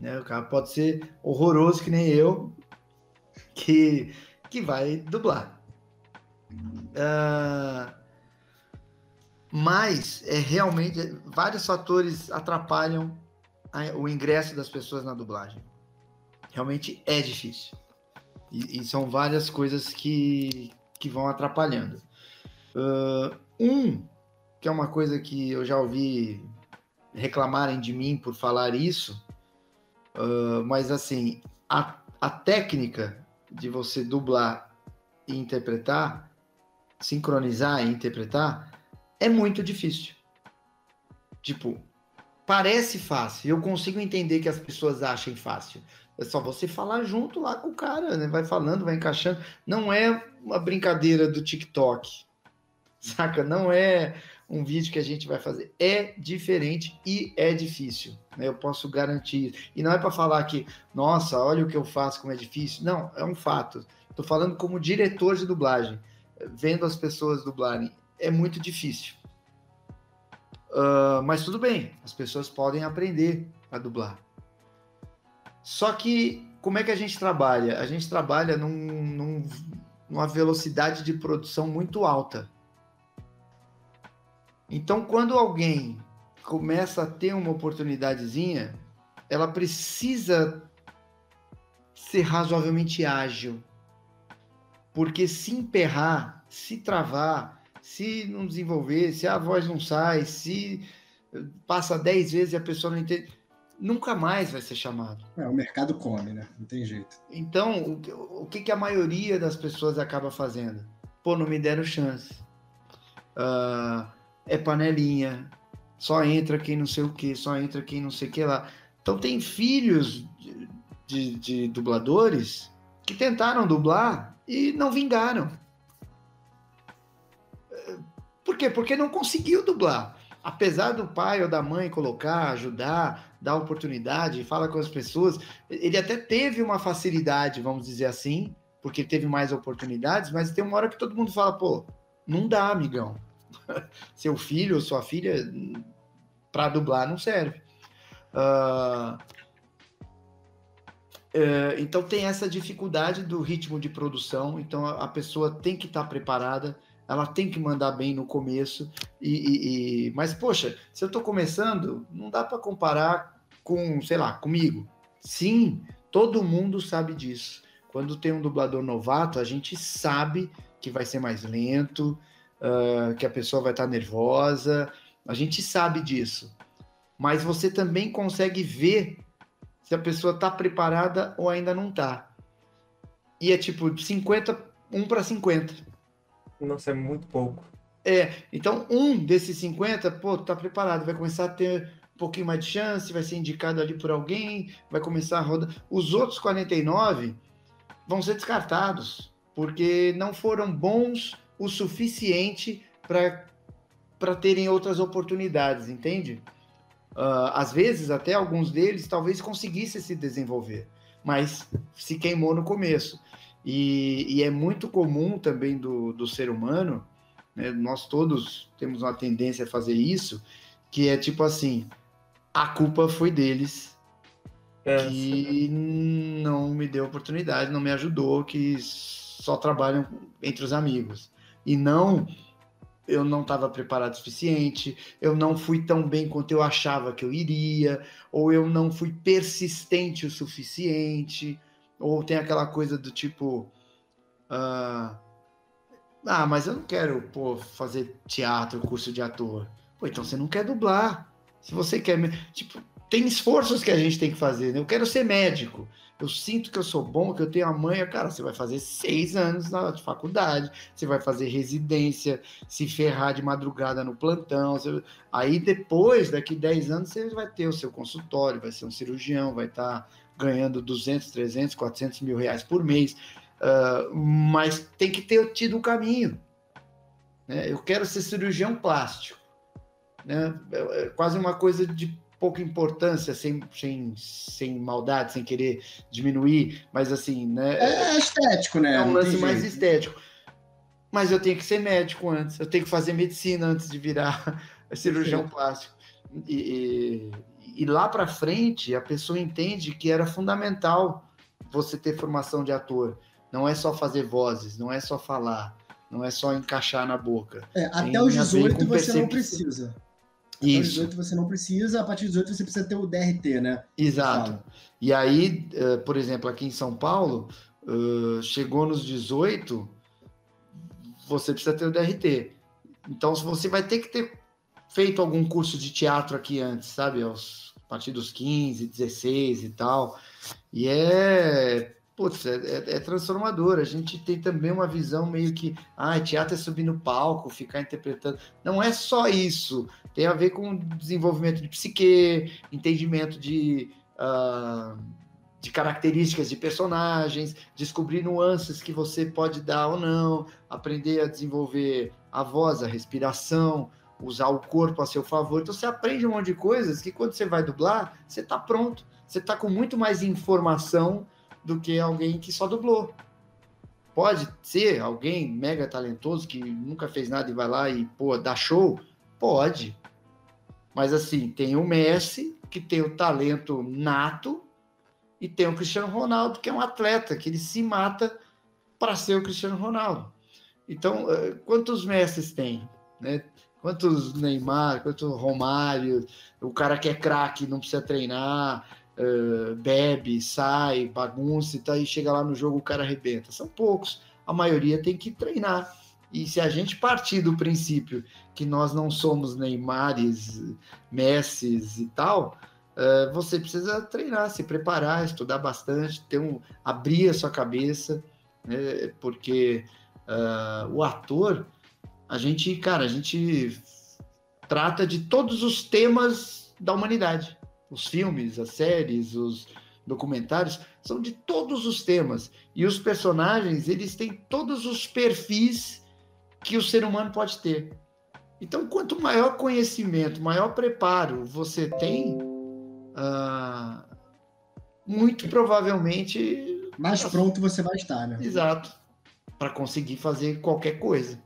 Né? O cara pode ser horroroso que nem eu, que, que vai dublar. Uh... Mas é realmente vários fatores atrapalham a, o ingresso das pessoas na dublagem. Realmente é difícil. E, e são várias coisas que, que vão atrapalhando. Uh, um, que é uma coisa que eu já ouvi reclamarem de mim por falar isso, uh, mas assim, a, a técnica de você dublar e interpretar, sincronizar e interpretar, é muito difícil. Tipo, parece fácil. Eu consigo entender que as pessoas achem fácil. É só você falar junto lá com o cara, né? Vai falando, vai encaixando. Não é uma brincadeira do TikTok. Saca? Não é um vídeo que a gente vai fazer. É diferente e é difícil. Né? Eu posso garantir. E não é para falar que, nossa, olha o que eu faço, como é difícil. Não, é um fato. Estou falando como diretor de dublagem, vendo as pessoas dublarem é muito difícil. Uh, mas tudo bem, as pessoas podem aprender a dublar. Só que como é que a gente trabalha? A gente trabalha num, num, numa velocidade de produção muito alta. Então, quando alguém começa a ter uma oportunidadezinha, ela precisa ser razoavelmente ágil. Porque se emperrar, se travar, se não desenvolver, se a voz não sai, se passa 10 vezes e a pessoa não entende, nunca mais vai ser chamado. É, o mercado come, né? Não tem jeito. Então, o, o que, que a maioria das pessoas acaba fazendo? Pô, não me deram chance. Uh, é panelinha, só entra quem não sei o que, só entra quem não sei o que lá. Então tem filhos de, de, de dubladores que tentaram dublar e não vingaram. Por quê? Porque não conseguiu dublar. Apesar do pai ou da mãe colocar, ajudar, dar oportunidade, fala com as pessoas, ele até teve uma facilidade, vamos dizer assim, porque teve mais oportunidades, mas tem uma hora que todo mundo fala, pô, não dá, amigão. Seu filho ou sua filha, para dublar, não serve. Uh, então tem essa dificuldade do ritmo de produção, então a, a pessoa tem que estar tá preparada ela tem que mandar bem no começo. E, e, e... Mas, poxa, se eu estou começando, não dá para comparar com, sei lá, comigo. Sim, todo mundo sabe disso. Quando tem um dublador novato, a gente sabe que vai ser mais lento, uh, que a pessoa vai estar tá nervosa. A gente sabe disso. Mas você também consegue ver se a pessoa está preparada ou ainda não está. E é tipo 50, 1 para 50. Nossa, é muito pouco. É, então um desses 50, pô, tá preparado, vai começar a ter um pouquinho mais de chance, vai ser indicado ali por alguém, vai começar a rodar. Os outros 49 vão ser descartados, porque não foram bons o suficiente para terem outras oportunidades, entende? Uh, às vezes, até alguns deles talvez conseguissem se desenvolver, mas se queimou no começo. E, e é muito comum também do, do ser humano, né? nós todos temos uma tendência a fazer isso, que é tipo assim, a culpa foi deles, é, que não me deu oportunidade, não me ajudou, que só trabalham entre os amigos. E não eu não estava preparado o suficiente, eu não fui tão bem quanto eu achava que eu iria, ou eu não fui persistente o suficiente, ou tem aquela coisa do tipo. Uh, ah, mas eu não quero pô, fazer teatro, curso de ator. Pô, então você não quer dublar. Se você quer. Tipo, tem esforços que a gente tem que fazer. Né? Eu quero ser médico. Eu sinto que eu sou bom, que eu tenho a manha. Cara, você vai fazer seis anos na faculdade, você vai fazer residência, se ferrar de madrugada no plantão. Você... Aí depois, daqui dez anos, você vai ter o seu consultório, vai ser um cirurgião, vai estar tá ganhando 200, 300, 400 mil reais por mês. Uh, mas tem que ter tido o caminho. Né? Eu quero ser cirurgião plástico. Né? É, é quase uma coisa de pouca importância, sem, sem, sem maldade, sem querer diminuir, mas assim, né? É, é estético, né? É um lance mais estético. Mas eu tenho que ser médico antes, eu tenho que fazer medicina antes de virar cirurgião Sim. plástico. E, e, e lá para frente, a pessoa entende que era fundamental você ter formação de ator. Não é só fazer vozes, não é só falar, não é só encaixar na boca. É, até os 18 você não precisa. Isso. 18 você não precisa, a partir dos 18 você precisa ter o DRT, né? Exato. E aí, uh, por exemplo, aqui em São Paulo, uh, chegou nos 18, você precisa ter o DRT. Então, você vai ter que ter feito algum curso de teatro aqui antes, sabe? Aos, a partir dos 15, 16 e tal. E é putz, é, é, é, transformador. A gente tem também uma visão meio que, ah, teatro é subir no palco, ficar interpretando. Não é só isso. Tem a ver com desenvolvimento de psique, entendimento de, uh, de características de personagens, descobrir nuances que você pode dar ou não, aprender a desenvolver a voz, a respiração, usar o corpo a seu favor. Então você aprende um monte de coisas que quando você vai dublar, você está pronto. Você está com muito mais informação do que alguém que só dublou. Pode ser alguém mega talentoso que nunca fez nada e vai lá e, pô, dá show? Pode. Mas assim, tem o Messi, que tem o talento nato, e tem o Cristiano Ronaldo, que é um atleta, que ele se mata para ser o Cristiano Ronaldo. Então, eh, quantos Messi tem? Né? Quantos Neymar, quantos Romário, o cara que é craque, não precisa treinar, uh, bebe, sai, bagunça e, tá, e chega lá no jogo o cara arrebenta. São poucos. A maioria tem que treinar. E se a gente partir do princípio que nós não somos Neymares, Messis e tal, uh, você precisa treinar, se preparar, estudar bastante, ter um, abrir a sua cabeça, né? porque uh, o ator, a gente, cara, a gente trata de todos os temas da humanidade os filmes, as séries, os documentários, são de todos os temas. E os personagens, eles têm todos os perfis que o ser humano pode ter. Então, quanto maior conhecimento, maior preparo você tem, uh, muito provavelmente. Mais pronto você vai estar, né? Exato. Para conseguir fazer qualquer coisa.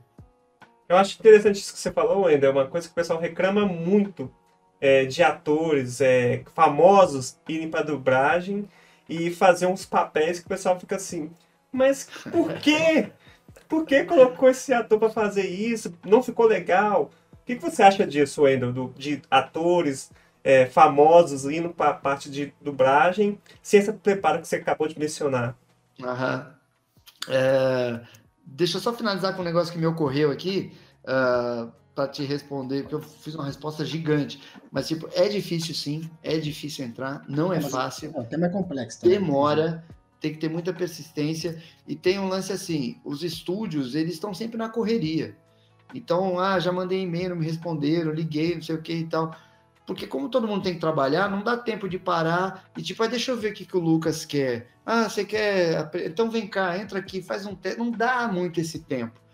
Eu acho interessante isso que você falou, ainda. É uma coisa que o pessoal reclama muito é, de atores é, famosos irem para dublagem e fazer uns papéis que o pessoal fica assim, mas por quê? Por que colocou esse ator para fazer isso? Não ficou legal? O que, que você acha disso, Wendel, do, de atores é, famosos indo para a parte de dublagem sem esse preparo que você acabou de mencionar? Aham. É, deixa eu só finalizar com um negócio que me ocorreu aqui. Uh, para te responder, porque eu fiz uma resposta gigante. Mas, tipo, é difícil sim, é difícil entrar, não é, é fácil. É, o tema é complexo. Também. Demora, tem que ter muita persistência. E tem um lance assim: os estúdios, eles estão sempre na correria. Então, ah, já mandei e-mail, não me responderam, liguei, não sei o que e tal. Porque como todo mundo tem que trabalhar, não dá tempo de parar e tipo, ah, deixa eu ver o que, que o Lucas quer. Ah, você quer. Então vem cá, entra aqui, faz um teste. Não dá muito esse tempo.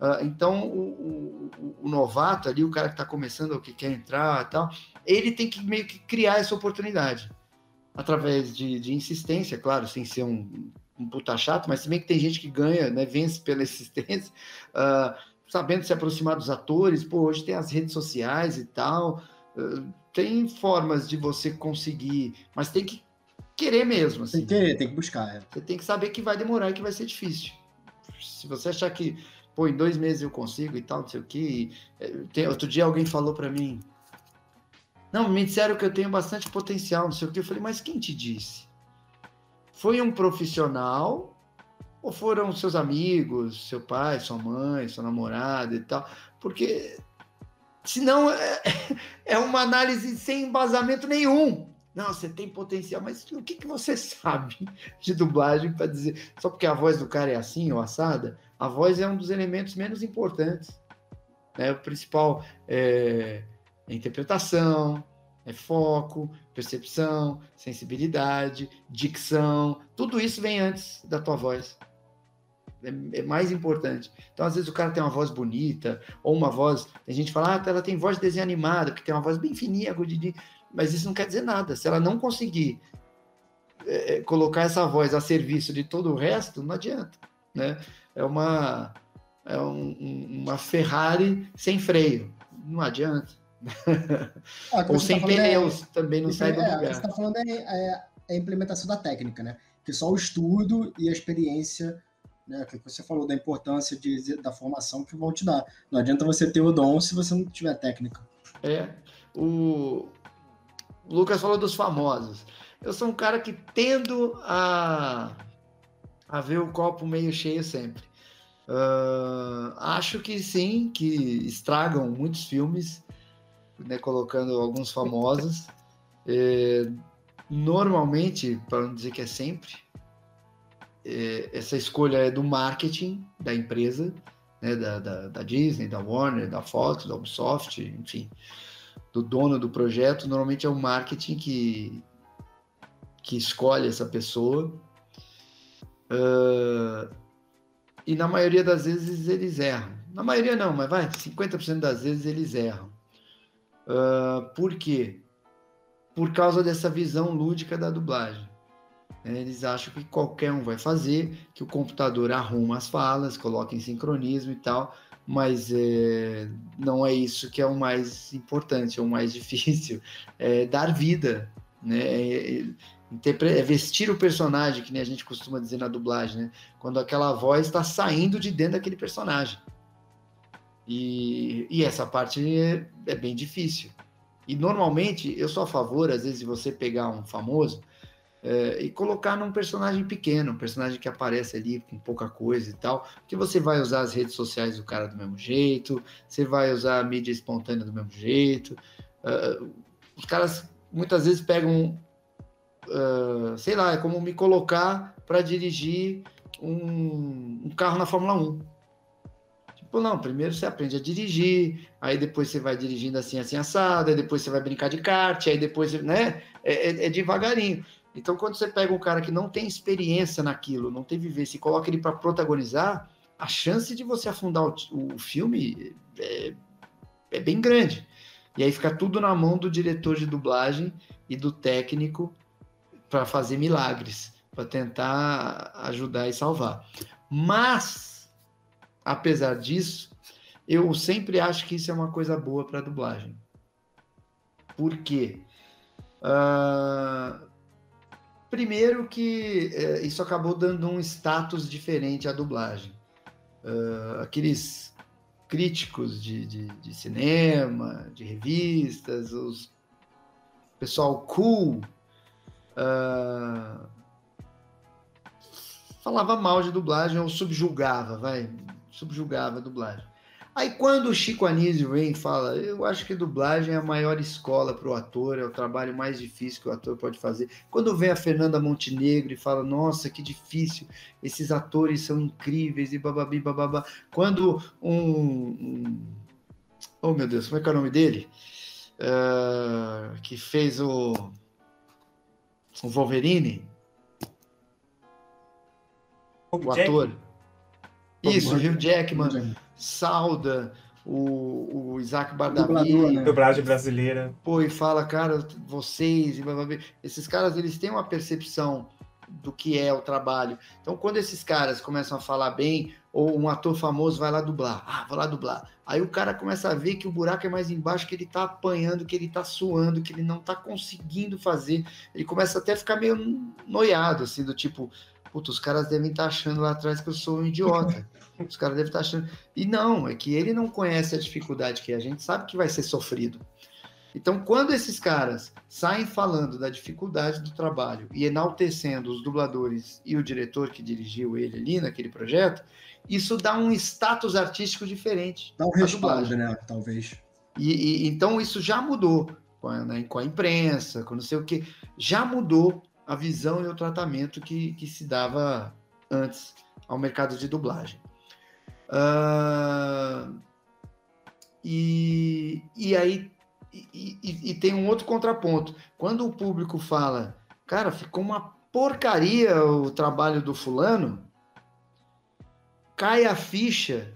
Uh, então, o, o, o, novato ali, o cara que está começando, ou que quer entrar tal, ele tem que meio que criar essa oportunidade. Através de, de insistência, claro, sem ser um um puta chato, mas se bem que tem gente que ganha, né, vence pela existência, uh, sabendo se aproximar dos atores, pô, hoje tem as redes sociais e tal, uh, tem formas de você conseguir, mas tem que querer mesmo. Assim. Tem que querer, tem que buscar. É. Você tem que saber que vai demorar e que vai ser difícil. Se você achar que, pô, em dois meses eu consigo e tal, não sei o quê. Eh, outro dia alguém falou para mim, não, me disseram que eu tenho bastante potencial, não sei o quê. Eu falei, mas quem te disse? Foi um profissional ou foram seus amigos, seu pai, sua mãe, sua namorada e tal? Porque senão é, é uma análise sem embasamento nenhum. Não, você tem potencial, mas o que, que você sabe de dublagem para dizer? Só porque a voz do cara é assim ou assada? A voz é um dos elementos menos importantes. Né? O principal é, é interpretação, é foco, percepção, sensibilidade, dicção. Tudo isso vem antes da tua voz. É, é, mais importante. Então, às vezes, o cara tem uma voz bonita, ou uma voz. Tem gente que fala, ah, ela tem voz de desenho animado, que tem uma voz bem fininha, agudidinha mas isso não quer dizer nada. Se ela não conseguir é, é, colocar essa voz a serviço de todo o resto, não adianta, né? É uma é um, uma Ferrari sem freio, não adianta. Ah, Ou sem tá pneus, é, também não sai do é, lugar. O que você está falando é, é, a implementação da técnica, né? Que só o estudo e a experiência, né? Que você falou da importância de, da formação que vão te dar. Não adianta você ter o dom se você não tiver técnica. É. O, o Lucas falou dos famosos. Eu sou um cara que tendo a, a ver o copo meio cheio sempre. Uh, acho que sim, que estragam muitos filmes, né, colocando alguns famosos. É, normalmente, para não dizer que é sempre, é, essa escolha é do marketing da empresa, né, da, da, da Disney, da Warner, da Fox, da Ubisoft, enfim do dono do projeto, normalmente é o marketing que, que escolhe essa pessoa. Uh, e na maioria das vezes eles erram. Na maioria não, mas vai, 50% das vezes eles erram. Uh, por quê? Por causa dessa visão lúdica da dublagem. Eles acham que qualquer um vai fazer, que o computador arruma as falas, coloca em sincronismo e tal, mas é, não é isso que é o mais importante, é o mais difícil. É dar vida, né? É, é, vestir o personagem, que nem a gente costuma dizer na dublagem, né? Quando aquela voz está saindo de dentro daquele personagem. E, e essa parte é, é bem difícil. E normalmente eu sou a favor, às vezes, de você pegar um famoso é, e colocar num personagem pequeno, um personagem que aparece ali com pouca coisa e tal, que você vai usar as redes sociais do cara do mesmo jeito, você vai usar a mídia espontânea do mesmo jeito. Uh, os caras muitas vezes pegam, uh, sei lá, é como me colocar para dirigir um, um carro na Fórmula 1 tipo, não, primeiro você aprende a dirigir, aí depois você vai dirigindo assim, assim, assado, aí depois você vai brincar de kart, aí depois, né, é, é, é devagarinho. Então, quando você pega um cara que não tem experiência naquilo, não tem vivência e coloca ele para protagonizar, a chance de você afundar o, o filme é, é, bem grande. E aí fica tudo na mão do diretor de dublagem e do técnico para fazer milagres, para tentar ajudar e salvar. Mas, apesar disso, eu sempre acho que isso é uma coisa boa para dublagem. Por quê? Uh, Primeiro que é, isso acabou dando um status diferente à dublagem. Uh, aqueles críticos de, de, de, cinema, de revistas, os pessoal cool, uh, falava mal de dublagem ou subjulgava, vai, subjulgava a dublagem. Aí quando o Chico Anísio vem fala, eu acho que dublagem é a maior escola para o ator, é o trabalho mais difícil que o ator pode fazer. Quando vem a Fernanda Montenegro e fala, nossa, que difícil, esses atores são incríveis e bababi, bababá. Quando um, um... Oh meu Deus, como é que é o nome dele? Uh, que fez o, o Wolverine? O, o ator. Isso, o Hugh Jackman sauda o, o Isaac Bardavi. Né? Dublagem brasileira. Pô, e fala, cara, vocês, esses caras, eles têm uma percepção do que é o trabalho. Então, quando esses caras começam a falar bem, ou um ator famoso vai lá dublar, ah, vou lá dublar. Aí o cara começa a ver que o buraco é mais embaixo, que ele tá apanhando, que ele tá suando, que ele não tá conseguindo fazer. Ele começa até a ficar meio noiado, assim, do tipo, puta, os caras devem estar tá achando lá atrás que eu sou um idiota. Os caras devem estar tá achando. E não, é que ele não conhece a dificuldade que é. a gente sabe que vai ser sofrido. Então, quando esses caras saem falando da dificuldade do trabalho e enaltecendo os dubladores e o diretor que dirigiu ele ali naquele projeto, isso dá um status artístico diferente. Dá um respaldo, né? Talvez. E, e, então isso já mudou com a, né, com a imprensa, com não sei o que, já mudou a visão e o tratamento que, que se dava antes ao mercado de dublagem. Uh, e, e aí e, e, tem um outro contraponto. Quando o público fala, cara, ficou uma porcaria o trabalho do fulano, cai a ficha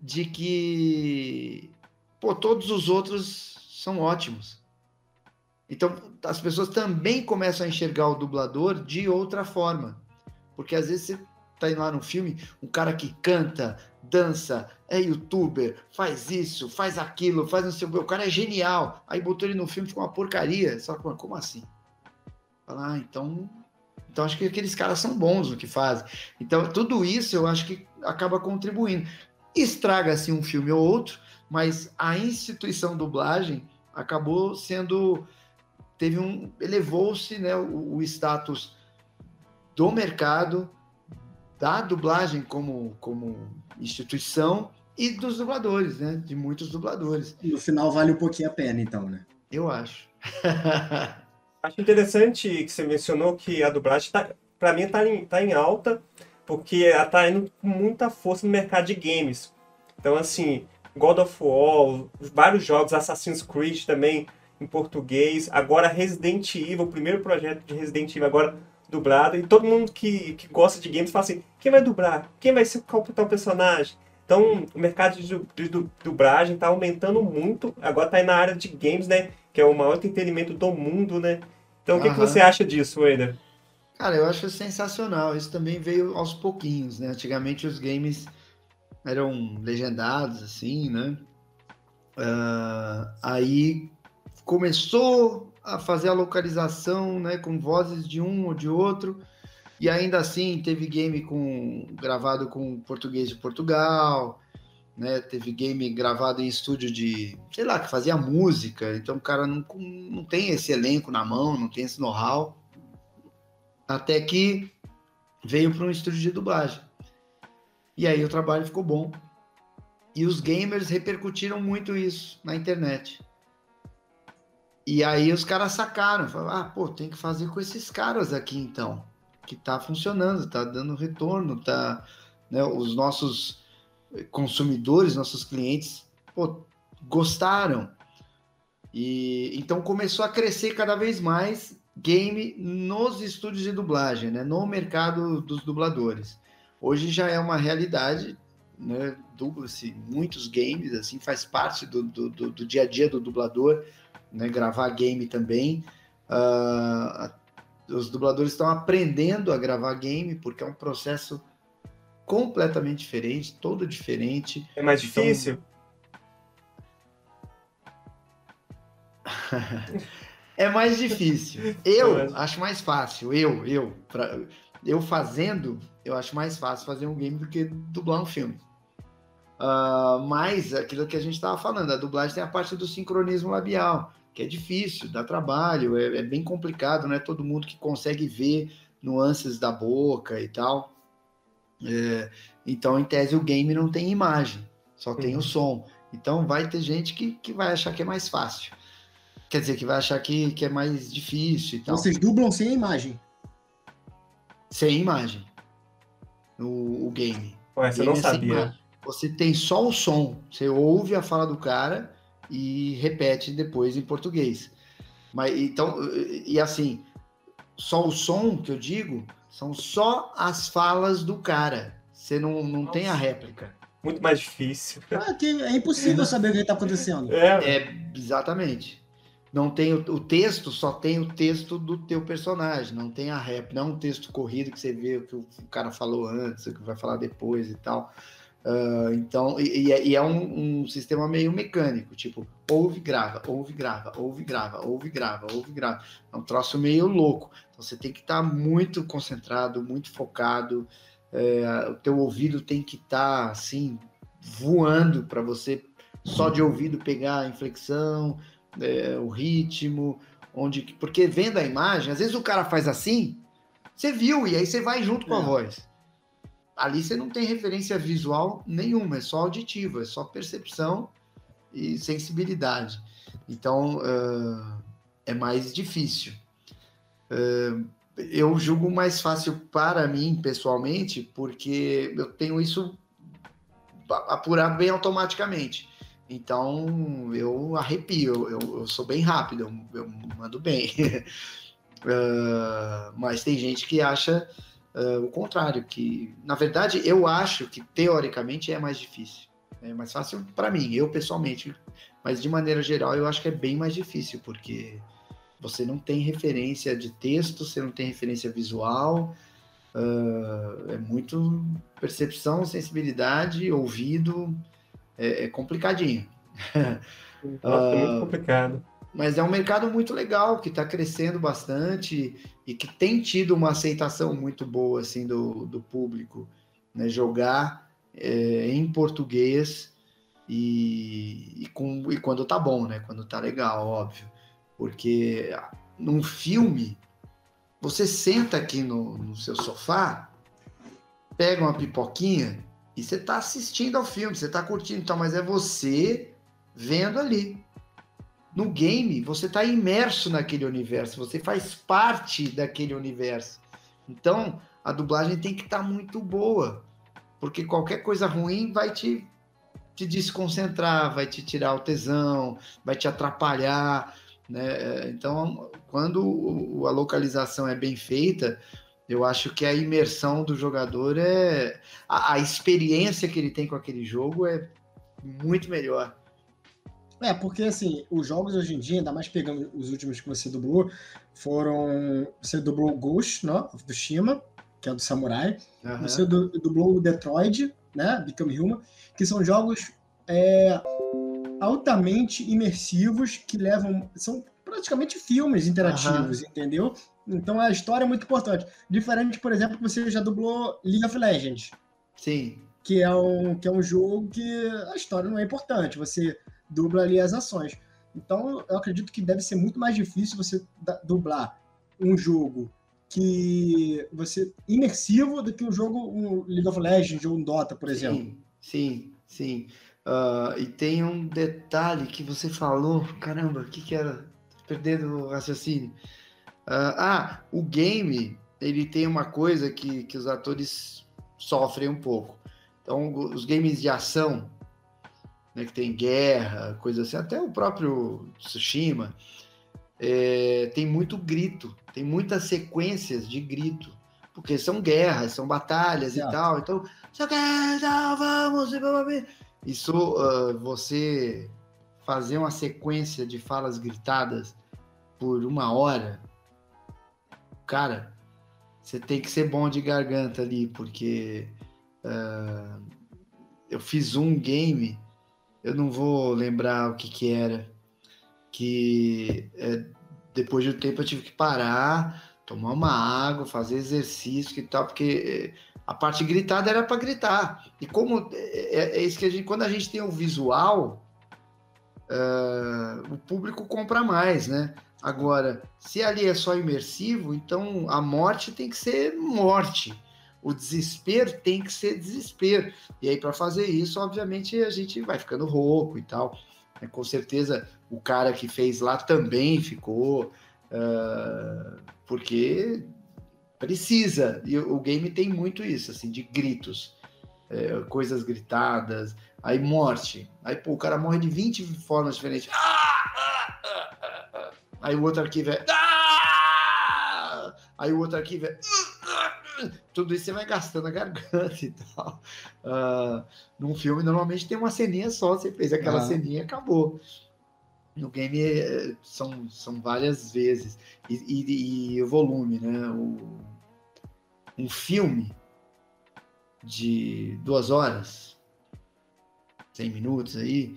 de que pô, todos os outros são ótimos. Então as pessoas também começam a enxergar o dublador de outra forma. Porque às vezes você tá indo lá no filme, um cara que canta, dança, é youtuber, faz isso, faz aquilo, faz não sei o que, o cara é genial. Aí botou ele no filme, ficou uma porcaria. Só que, como assim? Fala, ah, então. Então acho que aqueles caras são bons no que fazem. Então, tudo isso eu acho que acaba contribuindo. Estraga-se um filme ou outro, mas a instituição dublagem acabou sendo. Teve um. elevou-se né, o, o status do mercado, da dublagem como, como instituição e dos dubladores, né? De muitos dubladores. No final vale um pouquinho a pena, então, né? Eu acho. acho interessante que você mencionou que a dublagem, tá, para mim, está em, tá em alta, porque ela está indo com muita força no mercado de games. Então, assim, God of War, vários jogos, Assassin's Creed também em português, agora Resident Evil, o primeiro projeto de Resident Evil agora dublado, e todo mundo que, que gosta de games fala assim, quem vai dublar? Quem vai ser qual o personagem? Então, o mercado de, de, de dublagem está aumentando muito, agora está na área de games, né? Que é o maior entretenimento do mundo, né? Então, o que, que você acha disso, Wender? Cara, eu acho sensacional. Isso também veio aos pouquinhos, né? Antigamente os games eram legendados, assim, né? Uh, aí começou a fazer a localização, né, com vozes de um ou de outro. E ainda assim teve game com gravado com português de Portugal, né? Teve game gravado em estúdio de, sei lá, que fazia música. Então o cara não, não tem esse elenco na mão, não tem esse know-how. Até que veio para um estúdio de dublagem. E aí o trabalho ficou bom. E os gamers repercutiram muito isso na internet. E aí os caras sacaram, falaram, ah, pô, tem que fazer com esses caras aqui então, que tá funcionando, tá dando retorno, tá, né, os nossos consumidores, nossos clientes, pô, gostaram. E então começou a crescer cada vez mais game nos estúdios de dublagem, né, no mercado dos dubladores. Hoje já é uma realidade, né, dubla-se muitos games, assim, faz parte do, do, do, do dia a dia do dublador né, gravar game também. Uh, os dubladores estão aprendendo a gravar game porque é um processo completamente diferente, todo diferente. É mais então... difícil? é mais difícil. Eu acho mais fácil. Eu, eu, pra, eu fazendo, eu acho mais fácil fazer um game do que dublar um filme. Uh, mas aquilo que a gente estava falando, a dublagem tem a parte do sincronismo labial que é difícil, dá trabalho, é, é bem complicado, não é todo mundo que consegue ver nuances da boca e tal. É, então, em tese, o game não tem imagem, só tem uhum. o som. Então, vai ter gente que, que vai achar que é mais fácil. Quer dizer, que vai achar que, que é mais difícil e tal. Vocês dublam sem imagem? Sem imagem. O, o game. Ué, você game não é sabia. Você tem só o som. Você ouve a fala do cara e repete depois em português. Mas então, e assim, só o som que eu digo são só as falas do cara. Você não, não tem a réplica. Muito mais difícil. Ah, é impossível saber o que está acontecendo. É. é, exatamente. não tem o, o, texto, só tem o texto do teu personagem, não tem a rap, não é um texto corrido que você vê o que o, cara falou antes, o que vai falar depois e tal. Uh, então, e, e, é um, um, sistema meio mecânico, tipo, ouve, grava, ouve, grava, ouve, grava, ouve, grava, ouve, grava. É um troço meio louco. Então, você tem que estar tá muito concentrado, muito focado. É, o teu ouvido tem que estar, tá, assim, voando para você, só de ouvido, pegar a inflexão, é, o ritmo, onde. Porque vendo a imagem, às vezes o cara faz assim, você viu, e aí você vai junto com a é. voz. Ali você não tem referência visual nenhuma, é só auditivo, é só percepção e sensibilidade. Então uh, é mais difícil. Uh, eu julgo mais fácil para mim, pessoalmente, porque eu tenho isso apurar bem automaticamente. Então eu arrepio, eu, eu sou bem rápido, eu, eu mando bem. uh, mas tem gente que acha uh, o contrário, que na verdade eu acho que teoricamente é mais difícil. É mais fácil para mim, eu pessoalmente, mas de maneira geral eu acho que é bem mais difícil, porque você não tem referência de texto, você não tem referência visual, uh, é muito percepção, sensibilidade, ouvido é, é complicadinho. Nossa, é muito ah, complicado. Mas é um mercado muito legal, que está crescendo bastante e que tem tido uma aceitação muito boa assim do, do público. Né? Jogar é, em português e, e, com, e quando tá bom, né? Quando tá legal, óbvio. Porque num filme, você senta aqui no, no seu sofá, pega uma pipoquinha e você está assistindo ao filme, você está curtindo, então, mas é você vendo ali. No game, você está imerso naquele universo, você faz parte daquele universo. Então, a dublagem tem que estar tá muito boa, porque qualquer coisa ruim vai te, te desconcentrar, vai te tirar o tesão, vai te atrapalhar. Né? Então, quando a localização é bem feita, eu acho que a imersão do jogador é. A, a, experiência que ele tem com aquele jogo é muito melhor. É, porque assim, os jogos hoje em dia, ainda mais pegando os últimos que você dublou, foram. Você dublou Ghost, né? Do Shima, que é do Samurai. Uhum. Você dublou o Detroit, né? Become Human, que são jogos é, altamente imersivos que levam. São praticamente filmes interativos, uhum. entendeu? Então a história é muito importante. Diferente, por exemplo, que você já dublou League of Legends. Sim. Que é um, que é um jogo que a história não é importante, você dubla ali as ações. Então eu acredito que deve ser muito mais difícil você dublar um jogo que você imersivo do que um jogo um League of Legends ou um Dota, por exemplo. Sim, sim. Uh, e tem um detalhe que você falou, caramba, o que, que era? Perdendo o raciocínio. Uh, ah, o game, ele tem uma coisa que, que os atores sofrem um pouco. Então, os games de ação, né, que tem guerra, coisa assim, até o próprio Tsushima, é, tem muito grito, tem muitas sequências de grito, porque são guerras, são batalhas e tal. Então, vamos, isso, uh, você fazer uma sequência de falas gritadas por uma hora, cara, você tem que ser bom de garganta ali, porque uh, eu fiz um game, eu não vou lembrar o que que era, que é, depois de um tempo eu tive que parar, tomar uma água, fazer exercício e tal, porque eh, a parte gritada era para gritar. E como é, é, é, isso que a gente, quando a gente tem o visual, uh, o público compra mais, né? Agora, se ali é só imersivo, então a morte tem que ser morte. O desespero tem que ser desespero. E aí, para fazer isso, obviamente, a gente vai ficando rouco e tal. É, com certeza, o cara que fez lá também ficou, uh, porque precisa. E o game tem muito isso, assim, de gritos, é, coisas gritadas, aí morte. Aí, pô, o cara morre de 20 formas diferentes. Aí o outro arquivo é. Ah! Aí o outro arquivo é. Tudo isso você vai gastando a garganta e tal. Uh, num filme, normalmente tem uma ceninha só, você fez aquela ah. ceninha e acabou. No game é, são, são várias vezes. E, e, e o volume, né? O, um filme de duas horas, 100 minutos aí,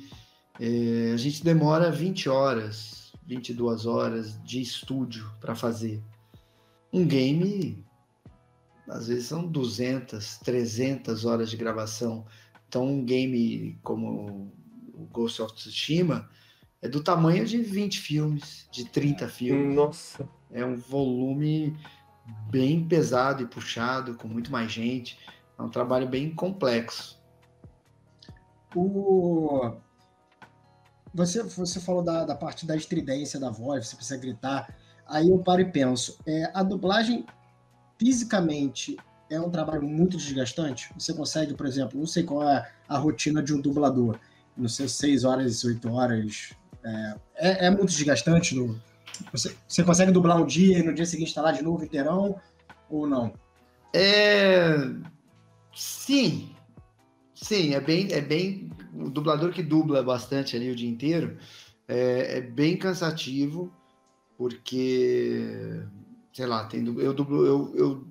é, a gente demora 20 horas, 22 horas de estúdio para fazer. Um game, às vezes são 200, 300 horas de gravação. Então, um game como o Ghost of Tsushima é do tamanho de 20 filmes, de 30 filmes. Nossa! É um volume bem pesado e puxado, com muito mais gente. É um trabalho bem complexo. O... Você, você falou da, da parte da estridência da voz, você precisa gritar. Aí eu paro e penso, é, a dublagem fisicamente é um trabalho muito desgastante? Você consegue, por exemplo, não sei qual é a rotina de um dublador, não sei, 6 horas, 8 horas. É, é, é muito desgastante? No, você, você consegue dublar um dia e no dia seguinte estar tá lá de novo inteirão ou não? É... Sim, sim, é bem, é bem. O dublador que dubla bastante ali o dia inteiro é, é bem cansativo, porque sei lá, tem, eu dublo, eu, eu,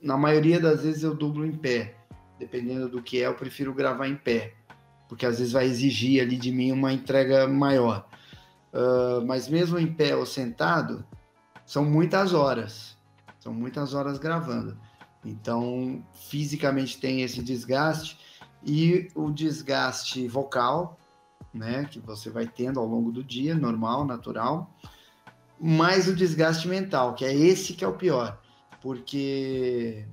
na maioria das vezes eu dublo em pé, dependendo do que é, eu prefiro gravar em pé, porque às vezes vai exigir ali de mim uma entrega maior. Uh, mas mesmo em pé ou sentado, são muitas horas, são muitas horas gravando. Então, fisicamente tem esse desgaste. E o desgaste vocal, né, que você vai tendo ao longo do dia, normal, natural, mais o desgaste mental, que é esse que é o pior, porque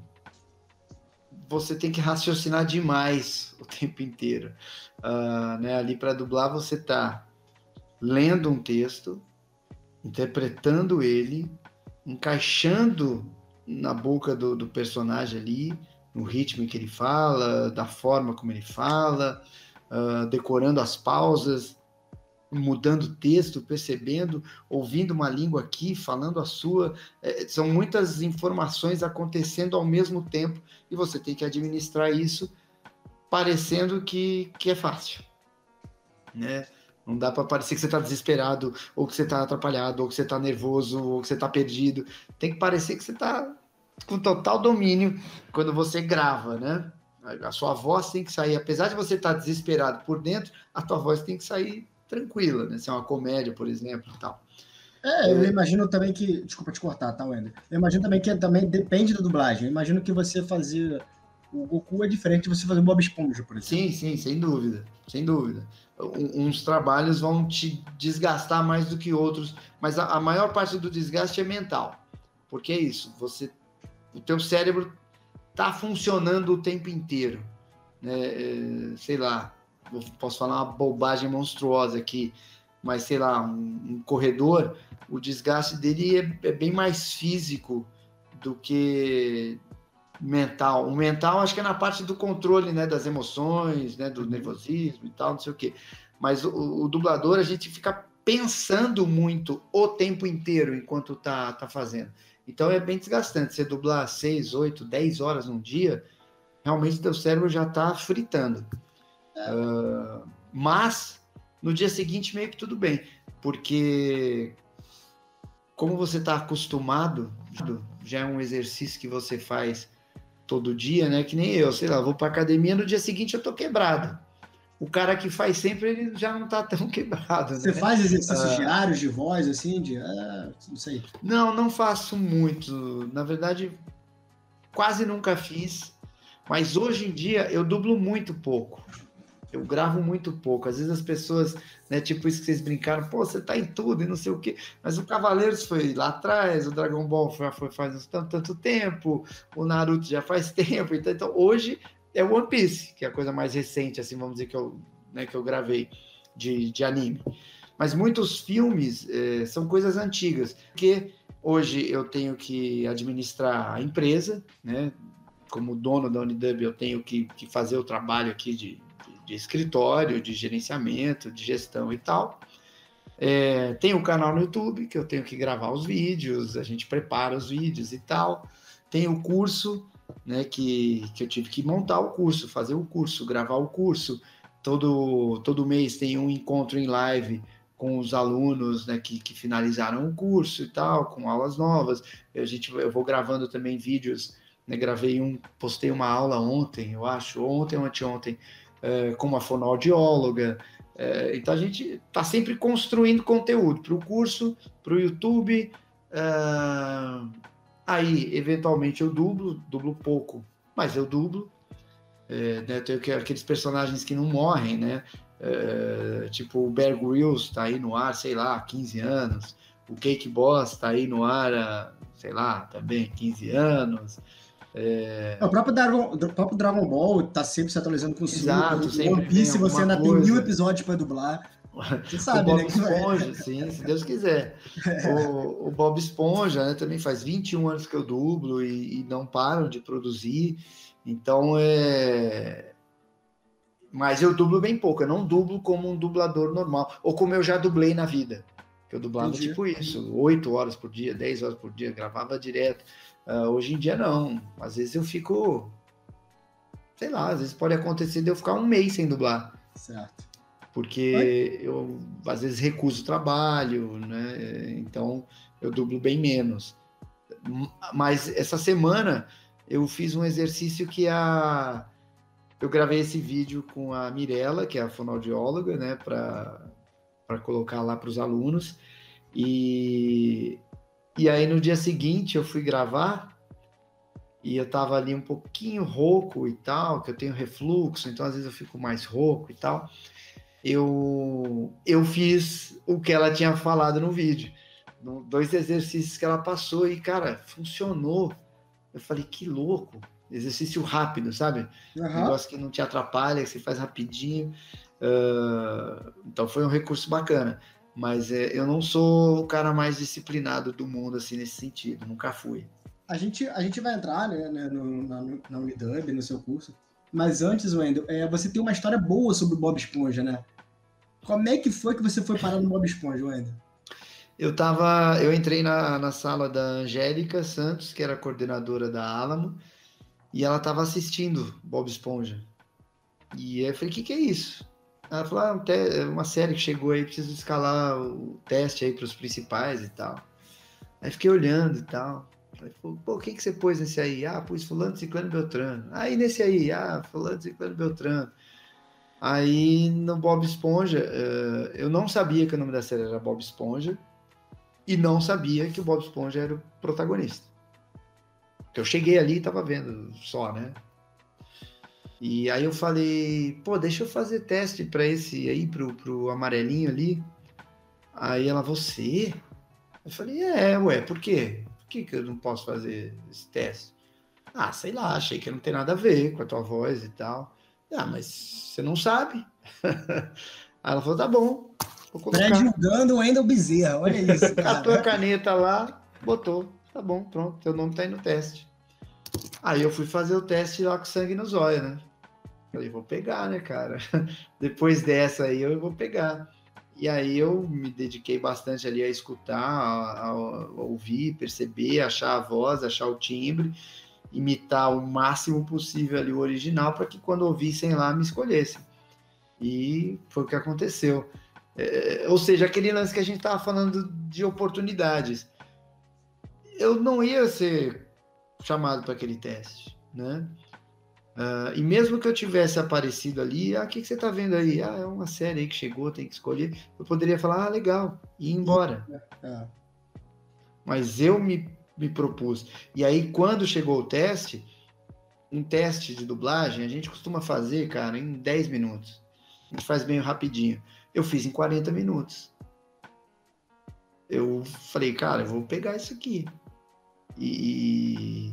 você tem que raciocinar demais o tempo inteiro. Uh, né, ali para dublar você tá lendo um texto, interpretando ele, encaixando na boca do, do personagem ali, no ritmo que ele fala, da forma como ele fala, uh, decorando as pausas, mudando texto, percebendo, ouvindo uma língua aqui, falando a sua. É, são muitas informações acontecendo ao mesmo tempo e você tem que administrar isso parecendo que, que é fácil. Né? Não dá para parecer que você está desesperado, ou que você está atrapalhado, ou que você está nervoso, ou que você está perdido. Tem que parecer que você está com total domínio quando você grava, né? A sua voz tem que sair, apesar de você estar tá desesperado por dentro, a tua voz tem que sair tranquila, né? Se é uma comédia, por exemplo, e tal. É, eu imagino também que. Desculpa te cortar, tá, Wender? Eu imagino também que também depende da dublagem. Eu imagino que você fazer. O Goku é diferente de você fazer o Bob Esponja, por exemplo. Sim, sim, sem dúvida. Sem dúvida. uns trabalhos vão te desgastar mais do que outros, mas a, a maior parte do desgaste é mental. Porque é isso, você o teu cérebro tá funcionando o tempo inteiro. Né? É, sei lá, posso falar uma bobagem monstruosa aqui, mas sei lá, um, um corredor, o desgaste dele é, é, bem mais físico do que mental. O mental acho que é na parte do controle, né, das emoções, né, do nervosismo e tal, não sei o quê. Mas o, o dublador a gente fica pensando muito o tempo inteiro enquanto tá, tá fazendo. Então é bem desgastante. Você dublar 6, 8, 10 horas num dia, realmente teu cérebro já está fritando. Uh, mas no dia seguinte meio que tudo bem, porque como você está acostumado, já é um exercício que você faz todo dia, né? Que nem eu, sei lá, vou para academia, no dia seguinte eu tô quebrado o cara que faz sempre ele já não está tão quebrado. Você né? faz exercícios uh, diários de voz, assim, de. Uh, não sei. Não, não faço muito. Na verdade, quase nunca fiz. Mas hoje em dia eu dublo muito pouco. Eu gravo muito pouco. Às vezes as pessoas, né, tipo isso que vocês brincaram, pô, você tá em tudo e não sei o quê. Mas o Cavaleiros foi lá atrás, o Dragon Ball foi, foi faz tanto, tanto tempo, o Naruto já faz tempo. Então, então hoje é One Piece, que é a coisa mais recente, assim, vamos dizer, que eu, né, que eu gravei de, de anime. Mas muitos filmes é, são coisas antigas, porque hoje eu tenho que administrar a empresa, né? Como dono da Unidub, eu tenho que, que fazer o trabalho aqui de, de, escritório, de gerenciamento, de gestão e tal. É, tem o canal no YouTube, que eu tenho que gravar os vídeos, a gente prepara os vídeos e tal. Tem o curso, né, que, que eu tive que montar o curso, fazer o curso, gravar o curso. Todo, todo mês tem um encontro em live com os alunos né, que, que finalizaram o curso e tal, com aulas novas. A gente, eu vou gravando também vídeos, né, gravei um, postei uma aula ontem, eu acho, ontem ou anteontem, é, com uma fonoaudióloga. É, então a gente está sempre construindo conteúdo para o curso, para o YouTube. É, aí, eventualmente, eu dublo, dublo pouco, mas eu dublo. É, né, tenho aqueles personagens que não morrem, né? É, tipo o Bear Grylls está aí no ar, sei lá, 15 anos. O Cake Boss está aí no ar, sei lá, também 15 anos. É... O, próprio Dragon, o próprio Dragon Ball está sempre se atualizando com o Exato, o One Piece você ainda coisa. tem mil episódios para dublar. Você sabe, o Bob né? Esponja, sim, se Deus quiser. O, o, Bob Esponja né, também faz 21 anos que eu dublo e, e não param de produzir. Então, é, mas eu dublo bem pouco, eu não dublo como um dublador normal, ou como eu já dublei na vida. Eu dublava Entendi. tipo isso, 8 horas por dia, 10 horas por dia, gravava direto. Uh, hoje em dia não. Às vezes eu fico. Sei lá, às vezes pode acontecer de eu ficar um mês sem dublar. Certo. Porque Oi? eu às vezes recuso trabalho, né? Então eu dublo bem menos. Mas essa semana eu fiz um exercício que a eu gravei esse vídeo com a Mirella, que é a fonoaudióloga, né, para colocar lá para os alunos. E, e aí no dia seguinte eu fui gravar e eu tava ali um pouquinho rouco e tal, que eu tenho refluxo, então às vezes eu fico mais rouco e tal. Eu, eu fiz o que ela tinha falado no vídeo. Dois exercícios que ela passou e, cara, funcionou. Eu falei, que louco exercício rápido, sabe? Uhum. Um negócio que não te atrapalha, que você faz rapidinho. Uh, então foi um recurso bacana. Mas é, eu não sou o cara mais disciplinado do mundo, assim, nesse sentido. Nunca fui. A gente, a gente vai entrar né, né no, na, na Unidub, no seu curso. Mas antes, Wendel, é, você tem uma história boa sobre o Bob Esponja, né? Como é que foi que você foi parar no Bob Esponja, Wendel? Eu tava, eu entrei na, na sala da Angélica Santos, que era coordenadora da Alamo, e ela estava assistindo Bob Esponja. E eu falei, o que, que é isso? Ela falou, ah, é uma série que chegou aí, preciso escalar o teste aí para os principais e tal. Aí fiquei olhando e tal. Falei, pô, o que, que você pôs nesse aí? Ah, pus fulano, ciclano, beltrano. Aí nesse aí, ah, fulano, ciclano, beltrano. Aí no Bob Esponja, uh, eu não sabia que o nome da série era Bob Esponja e não sabia que o Bob Esponja era o protagonista. Eu cheguei ali e tava vendo só, né? E aí eu falei, pô, deixa eu fazer teste para esse aí, pro, pro amarelinho ali. Aí ela, você? Eu falei, é, ué, por quê? Por que, que eu não posso fazer esse teste? Ah, sei lá, achei que não tem nada a ver com a tua voz e tal. Ah, mas você não sabe. Aí ela falou, tá bom. Pré-julgando o Wendel Bezerra, olha isso. Catou a caneta lá, botou. Tá bom, pronto, teu nome tá aí no teste. Aí eu fui fazer o teste lá com sangue no zóio, né? Falei, vou pegar, né, cara? Depois dessa aí eu vou pegar. E aí eu me dediquei bastante ali a escutar, a, a, ouvir, perceber, achar a voz, achar o timbre, imitar o máximo possível ali o original para que quando ouvissem lá me escolhessem. E foi o que aconteceu. É, ou seja, aquele lance que a gente estava falando de oportunidades eu não ia ser chamado para aquele teste, né? Uh, e mesmo que eu tivesse aparecido ali, ah, o que, que você está vendo aí? Ah, é uma série aí que chegou, tem que escolher. Eu poderia falar, ah, legal, e ir embora. É, é. Mas eu me, me propus. E aí, quando chegou o teste, um teste de dublagem, a gente costuma fazer, cara, em 10 minutos. A gente faz bem rapidinho. Eu fiz em 40 minutos. Eu falei, cara, eu vou pegar isso aqui. E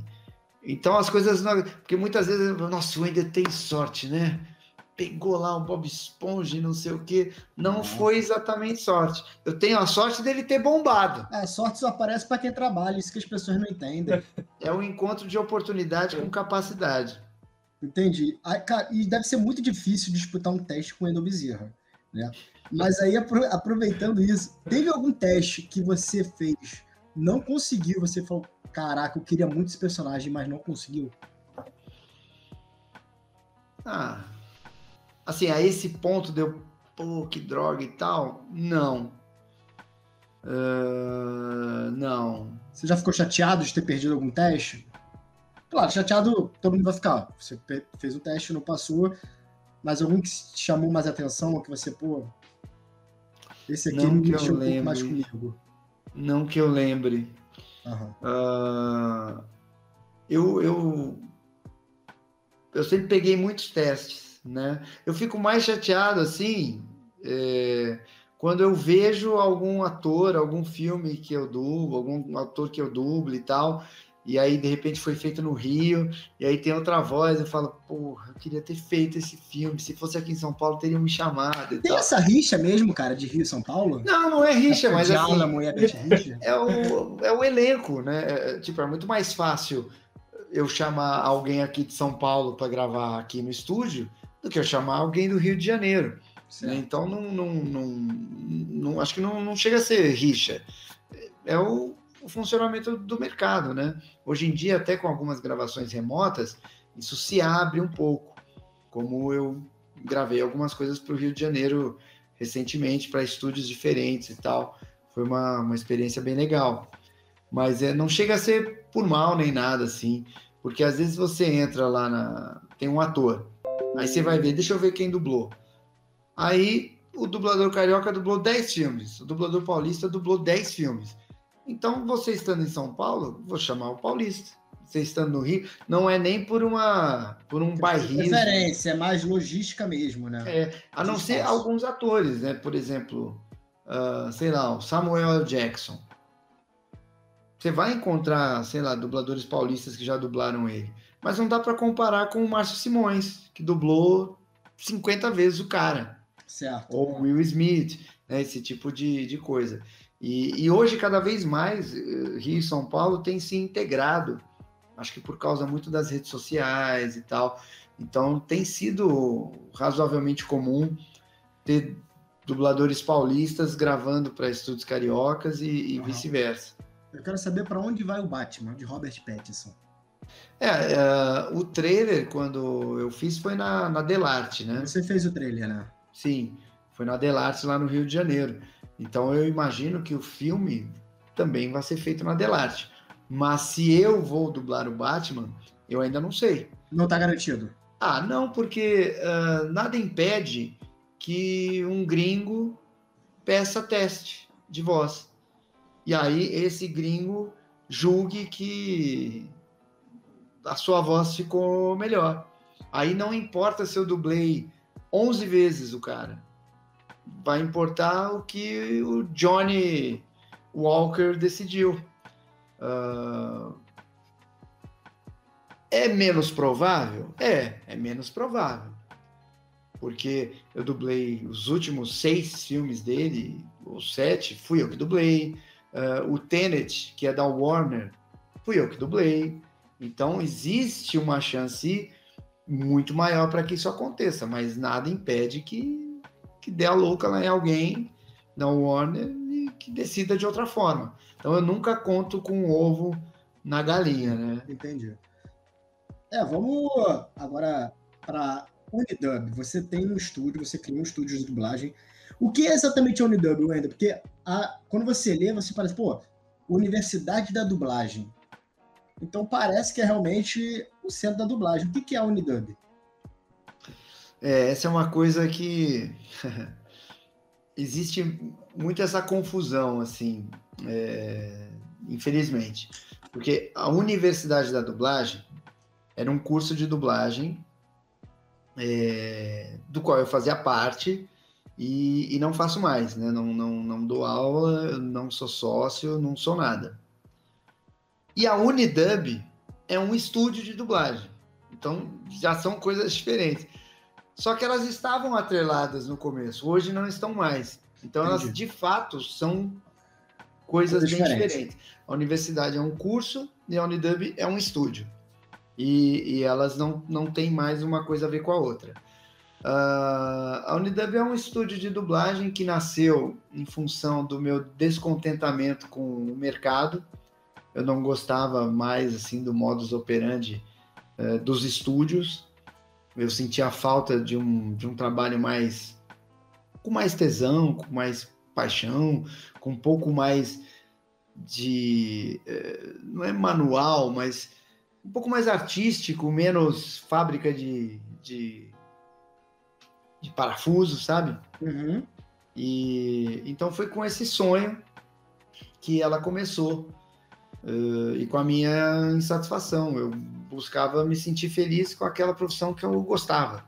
então as coisas não, porque muitas vezes nossa, o Wender tem sorte, né? Pegou lá um Bob Esponja e não sei o que, não foi exatamente sorte. Eu tenho a sorte dele ter bombado. É, sorte só aparece para quem trabalha, isso que as pessoas não entendem. É um encontro de oportunidade com capacidade. Entendi. cara, e deve ser muito difícil disputar um teste com o Endo Bezerra, né? Mas aí, aproveitando isso, teve algum teste que você fez, não conseguiu, você falou, caraca, eu queria muito esse personagem, mas não conseguiu? Ah, assim, a esse ponto de eu pô, que droga e tal. Não. Uh, não. Você já ficou chateado de ter perdido algum teste? Claro, chateado todo mundo vai ficar. Você fez o teste, não passou, mas algum que te chamou mais atenção, que você, pô, esse aqui não me mexeu um pouco mais comigo. Não que eu lembre. Uhum. Uh, eu, eu, eu sempre peguei muitos testes, né? Eu fico mais chateado, assim, é, quando eu vejo algum ator, algum filme que eu dublo, algum ator que eu dublo e tal, e aí de repente foi feito no Rio, e aí tem outra voz, eu falo, porra, eu queria ter feito esse filme, se fosse aqui em São Paulo teriam me chamado. tem tal. essa rixa mesmo, cara, de Rio e São Paulo? Não, não é rixa, mas assim, é, rixa? é, o, é o elenco, né? É, tipo, é muito mais fácil eu chamar alguém aqui de São Paulo para gravar aqui no estúdio do que eu chamar alguém do Rio de Janeiro. Né? Então, não, não, não, não, acho que não, não chega a ser rixa. É o, o funcionamento do mercado, né? Hoje em dia, até com algumas gravações remotas, isso se abre um pouco. Como eu gravei algumas coisas para o Rio de Janeiro recentemente, para estúdios diferentes e tal. Foi uma, uma experiência bem legal. Mas é, não chega a ser por mal nem nada assim. Porque às vezes você entra lá na. Tem um ator. Aí você vai ver, deixa eu ver quem dublou. Aí o dublador carioca dublou 10 filmes, o dublador paulista dublou 10 filmes. Então, você estando em São Paulo, vou chamar o paulista. Você estando no Rio, não é nem por uma por um bairrismo. Referência, é mais logística mesmo, né? É, a não ser alguns atores, né? Por exemplo, uh, sei lá, o Samuel L. Jackson. Você vai encontrar, sei lá, dubladores paulistas que já dublaram ele. Mas não dá para comparar com o Márcio Simões, que dublou 50 vezes o cara. Certo. Ou Will Smith, né? esse tipo de, de coisa. E, e, hoje, cada vez mais, eh, Rio e São Paulo têm se integrado, acho que por causa muito das redes sociais e tal. Então, tem sido razoavelmente comum ter dubladores paulistas gravando para estúdios cariocas e, e vice-versa. Eu quero saber para onde vai o Batman, de Robert Pattinson. É, é, o trailer, quando eu fiz, foi na, na Delarte, né? Você fez o trailer, né? Sim, foi na Delarte, lá no Rio de Janeiro. Então eu imagino que o filme também vai ser feito na Delarte. Mas se eu vou dublar o Batman, eu ainda não sei. Não está garantido. Ah, não, porque uh, nada impede que um gringo peça teste de voz. E aí esse gringo julgue que a sua voz ficou melhor. Aí não importa se eu dublei 11 vezes o cara. Vai importar o que o Johnny Walker decidiu. Uh... É menos provável? É, é menos provável. Porque eu dublei os últimos seis filmes dele, ou sete, fui eu que dublei. Uh, o Tenet, que é da Warner, fui eu que dublei. Então, existe uma chance muito maior para que isso aconteça, mas nada impede que, que dê a louca lá em alguém da Warner e que decida de outra forma. Então eu nunca conto com o ovo na galinha, né? Entendi. É, vamos agora para Unidub. Você tem um estúdio, você cria um estúdio de dublagem. O que é exatamente a Unidub, Wender? Porque a, quando você lê, você parece, pô, Universidade da Dublagem. Então parece que é realmente o centro da dublagem. O que é a Unidub? É, essa é uma coisa que existe muito essa confusão, assim, é... infelizmente. Porque a Universidade da Dublagem era um curso de dublagem é... do qual eu fazia parte e, e não faço mais, né? Não, não, não dou aula, não sou sócio, não sou nada. E a Unidub é um estúdio de dublagem. Então já são coisas diferentes. Só que elas estavam atreladas no começo, hoje não estão mais. Então Entendi. elas de fato são coisas bem diferentes. diferentes. A universidade é um curso e a Unidub é um estúdio. E, e elas não, não têm mais uma coisa a ver com a outra. Uh, a Unidub é um estúdio de dublagem que nasceu em função do meu descontentamento com o mercado eu não gostava mais assim do modus operandi uh, dos estúdios. Eu sentia falta de um, de um trabalho mais com mais tesão, com mais paixão, com um pouco mais de. É, não é manual, mas um pouco mais artístico, menos fábrica de, de, de parafuso, sabe? Uhum. E então foi com esse sonho que ela começou. Uh, e com a minha insatisfação. Eu buscava me sentir feliz com aquela profissão que eu gostava.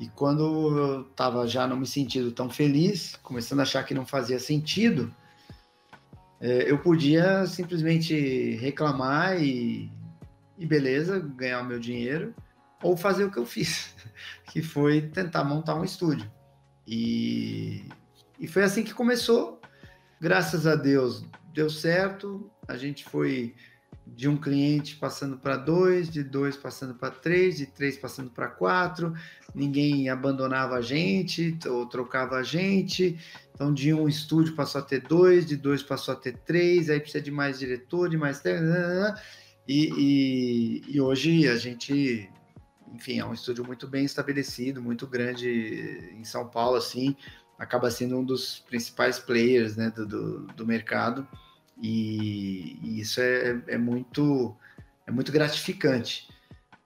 E quando eu estava já não me sentindo tão feliz, começando a achar que não fazia sentido, é, eu podia simplesmente reclamar e, e beleza, ganhar o meu dinheiro, ou fazer o que eu fiz, que foi tentar montar um estúdio. E, e foi assim que começou. Graças a Deus deu certo. A gente foi de um cliente passando para dois, de dois passando para três, de três passando para quatro. Ninguém abandonava a gente ou trocava a gente. Então, de um estúdio passou a ter dois, de dois passou a ter três. Aí precisa de mais diretor, de mais e, e, e hoje a gente, enfim, é um estúdio muito bem estabelecido, muito grande em São Paulo, assim, acaba sendo um dos principais players né, do, do, do mercado. E, e isso é, é, muito é muito gratificante.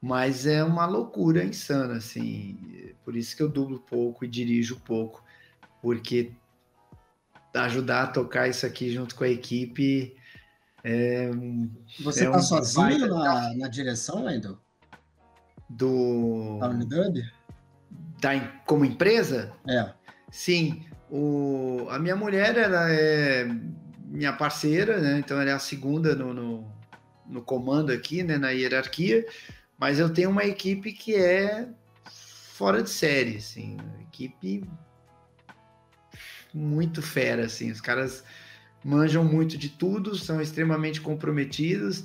Mas é uma loucura insana, assim. Por isso que eu dublo pouco e dirijo pouco, porque ajudar a tocar isso aqui junto com a equipe é, Você é tá um sozinho na, na direção, Wendel? Do. Unidub? Da, como empresa? É. Sim. O, a minha mulher, ela é minha parceira, né? Então ela é a segunda no, no, no, comando aqui, né? Na hierarquia. Mas eu tenho uma equipe que é fora de série, assim, equipe muito fera, assim. Os caras manjam muito de tudo, são extremamente comprometidos,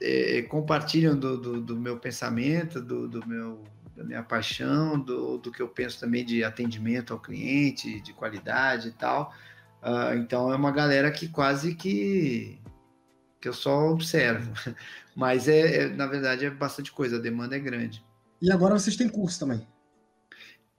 é, compartilham do, do, do, meu pensamento, do, do, meu da minha paixão, do, do que eu penso também de atendimento ao cliente, de qualidade e tal. Uh, então é uma galera que quase que que eu só observo. Mas é, é, na verdade é bastante coisa, a demanda é grande. E agora vocês têm curso também?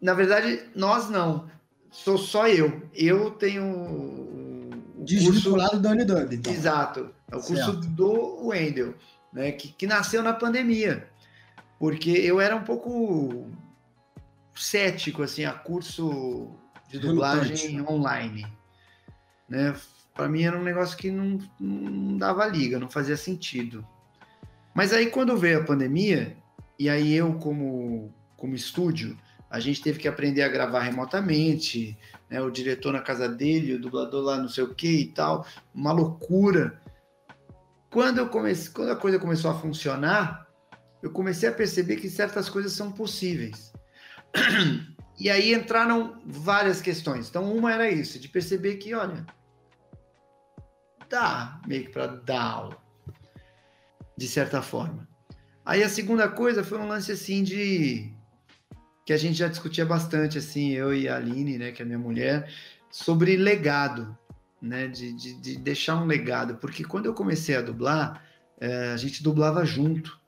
Na verdade, nós não. Sou só eu. Eu tenho o Desvinculado curso... da Unidub. Então. Exato. É o curso certo. do Wendel, né? Que, que nasceu na pandemia. Porque eu era um pouco cético assim a curso de dublagem online né? Para mim era um negócio que não, não dava liga, não fazia sentido. Mas aí quando veio a pandemia, e aí eu como, como estúdio, a gente teve que aprender a gravar remotamente, né? O diretor na casa dele, o dublador lá não sei o que e tal, uma loucura. Quando eu comecei, quando a coisa começou a funcionar, eu comecei a perceber que certas coisas são possíveis. E aí entraram várias questões. Então, uma era isso, de perceber que, olha, dá meio que para dar aula, de certa forma. Aí a segunda coisa foi um lance assim de que a gente já discutia bastante, assim, eu e a Aline, né, que é minha mulher, sobre legado, né, de, de, de deixar um legado, porque quando eu comecei a dublar, é, a gente dublava junto.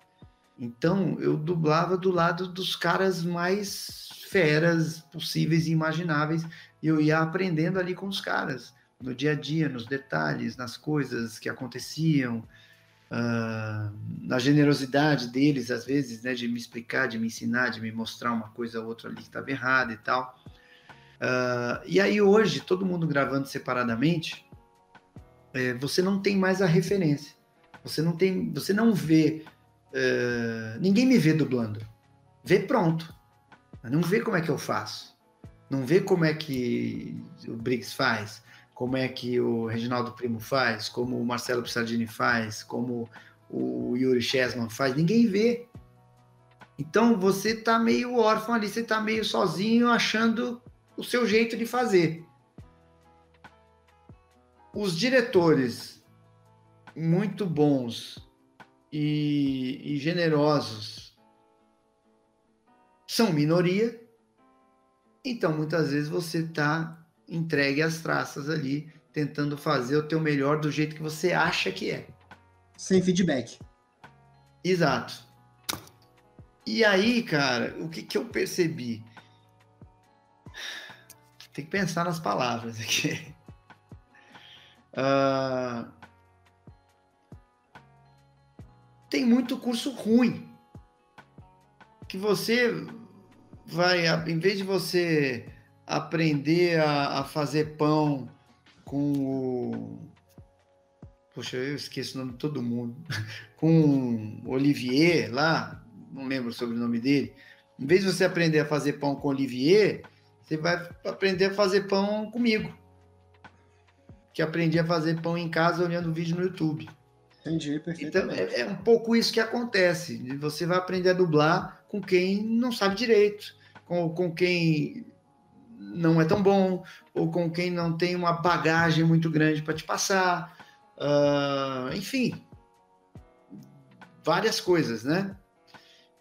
Então eu dublava do lado dos caras mais feras possíveis e imagináveis, e eu ia aprendendo ali com os caras no dia a dia, nos detalhes, nas coisas que aconteciam, uh, na generosidade deles, às vezes, né, de me explicar, de me ensinar, de me mostrar uma coisa ou outra ali que estava errada e tal. Uh, e aí hoje, todo mundo gravando separadamente, é, você não tem mais a referência. Você não tem, você não vê, uh, ninguém me vê dublando. Vê pronto. Não vê como é que eu faço. Não vê como é que o Briggs faz como é que o Reginaldo Primo faz, como o Marcelo Pissardini faz, como o Yuri Chesman faz, ninguém vê. Então você está meio órfão ali, você está meio sozinho achando o seu jeito de fazer. Os diretores muito bons e, e generosos são minoria, então muitas vezes você está entregue as traças ali, tentando fazer o teu melhor do jeito que você acha que é. Sem feedback. Exato. E aí, cara, o que, que eu percebi? tem que pensar nas palavras aqui. Uh, tem muito curso ruim que você vai, em vez de você aprender a, a fazer pão com o. Poxa, eu esqueço o nome de todo mundo. com o Olivier lá, não lembro sobre o nome dele. Em vez de você aprender a fazer pão com Olivier, você vai aprender a fazer pão comigo. Que aprendi a fazer pão em casa olhando vídeo no YouTube. Entendi. Então, é, é, um pouco isso que acontece. Você vai aprender a dublar com quem não sabe direito, com, com quem não é tão bom, ou com quem não tem uma bagagem muito grande para te passar. Uh, enfim, várias coisas, né?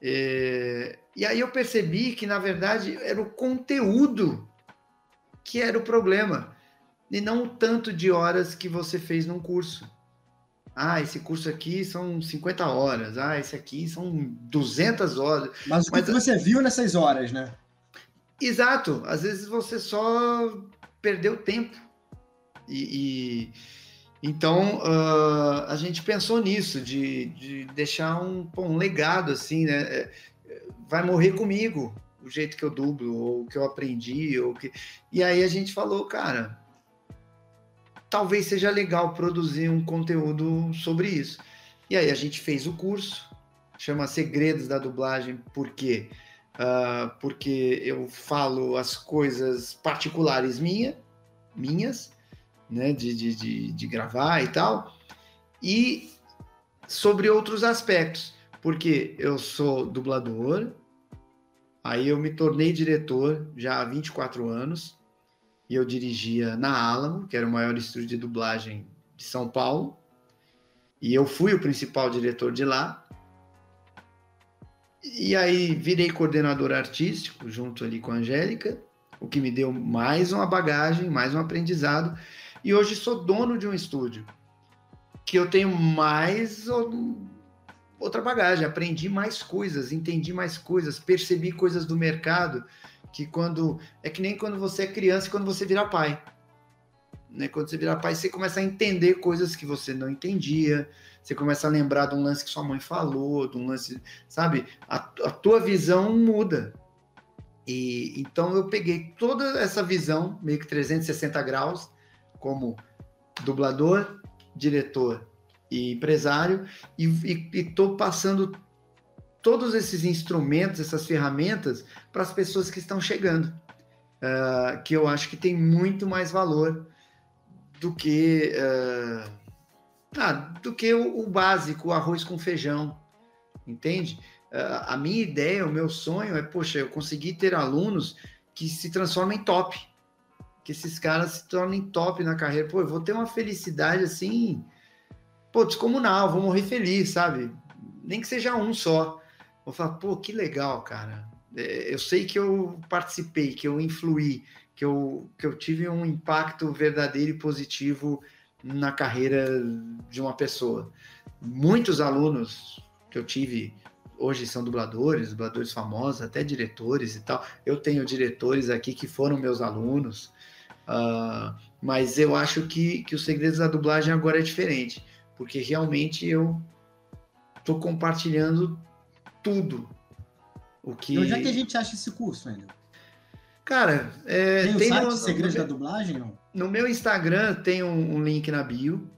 É, e aí eu percebi que, na verdade, era o conteúdo que era o problema, e não o tanto de horas que você fez num curso. Ah, esse curso aqui são 50 horas. Ah, esse aqui são 200 horas. Mas o que, Mas, que você viu nessas horas, né? Exato. Às vezes você só perdeu tempo. E, e então uh, a gente pensou nisso, de, de deixar um, um legado assim, né? É, vai morrer comigo o jeito que eu dublo, ou que eu aprendi, ou que. E aí a gente falou, cara, talvez seja legal produzir um conteúdo sobre isso. E aí a gente fez o curso, chama Segredos da Dublagem, por quê? Uh, porque eu falo as coisas particulares minha, minhas, né, de, de, de, de gravar e tal, e sobre outros aspectos, porque eu sou dublador, aí eu me tornei diretor já há 24 anos, e eu dirigia na Alamo, que era o maior estúdio de dublagem de São Paulo, e eu fui o principal diretor de lá. E aí virei coordenador artístico junto ali com a Angélica, o que me deu mais uma bagagem, mais um aprendizado. E hoje sou dono de um estúdio que eu tenho mais outra bagagem, aprendi mais coisas, entendi mais coisas, percebi coisas do mercado que quando é que nem quando você é criança e quando você vira pai. Né? Quando você vira pai, você começa a entender coisas que você não entendia, você começa a lembrar de um lance que sua mãe falou, de um lance, sabe? A, a tua visão muda. E então eu peguei toda essa visão, meio que 360 graus, como dublador, diretor e empresário, e estou passando todos esses instrumentos, essas ferramentas para as pessoas que estão chegando, uh, que eu acho que tem muito mais valor do que uh, ah, do que o, o, básico, o arroz com feijão, entende? Uh, a minha ideia, o meu sonho é, poxa, eu conseguir ter alunos que se transformem em top, que esses caras se tornem top na carreira. Pô, eu vou ter uma felicidade assim, pô, descomunal, vou morrer feliz, sabe? Nem que seja um só vou falar, pô, que legal, cara. É, eu sei que eu participei, que eu influí, que eu, que eu tive um impacto verdadeiro e positivo na carreira de uma pessoa. Muitos alunos que eu tive hoje são dubladores, dubladores famosos, até diretores e tal. Eu tenho diretores aqui que foram meus alunos, uh, mas eu acho que, que os segredos da dublagem agora é diferente, porque realmente eu estou compartilhando tudo. O que... E onde é que a gente acha esse curso ainda? Cara, é, tem o tem site no, Segredos da Dublagem, não? No meu Instagram tem um, um, link na bio.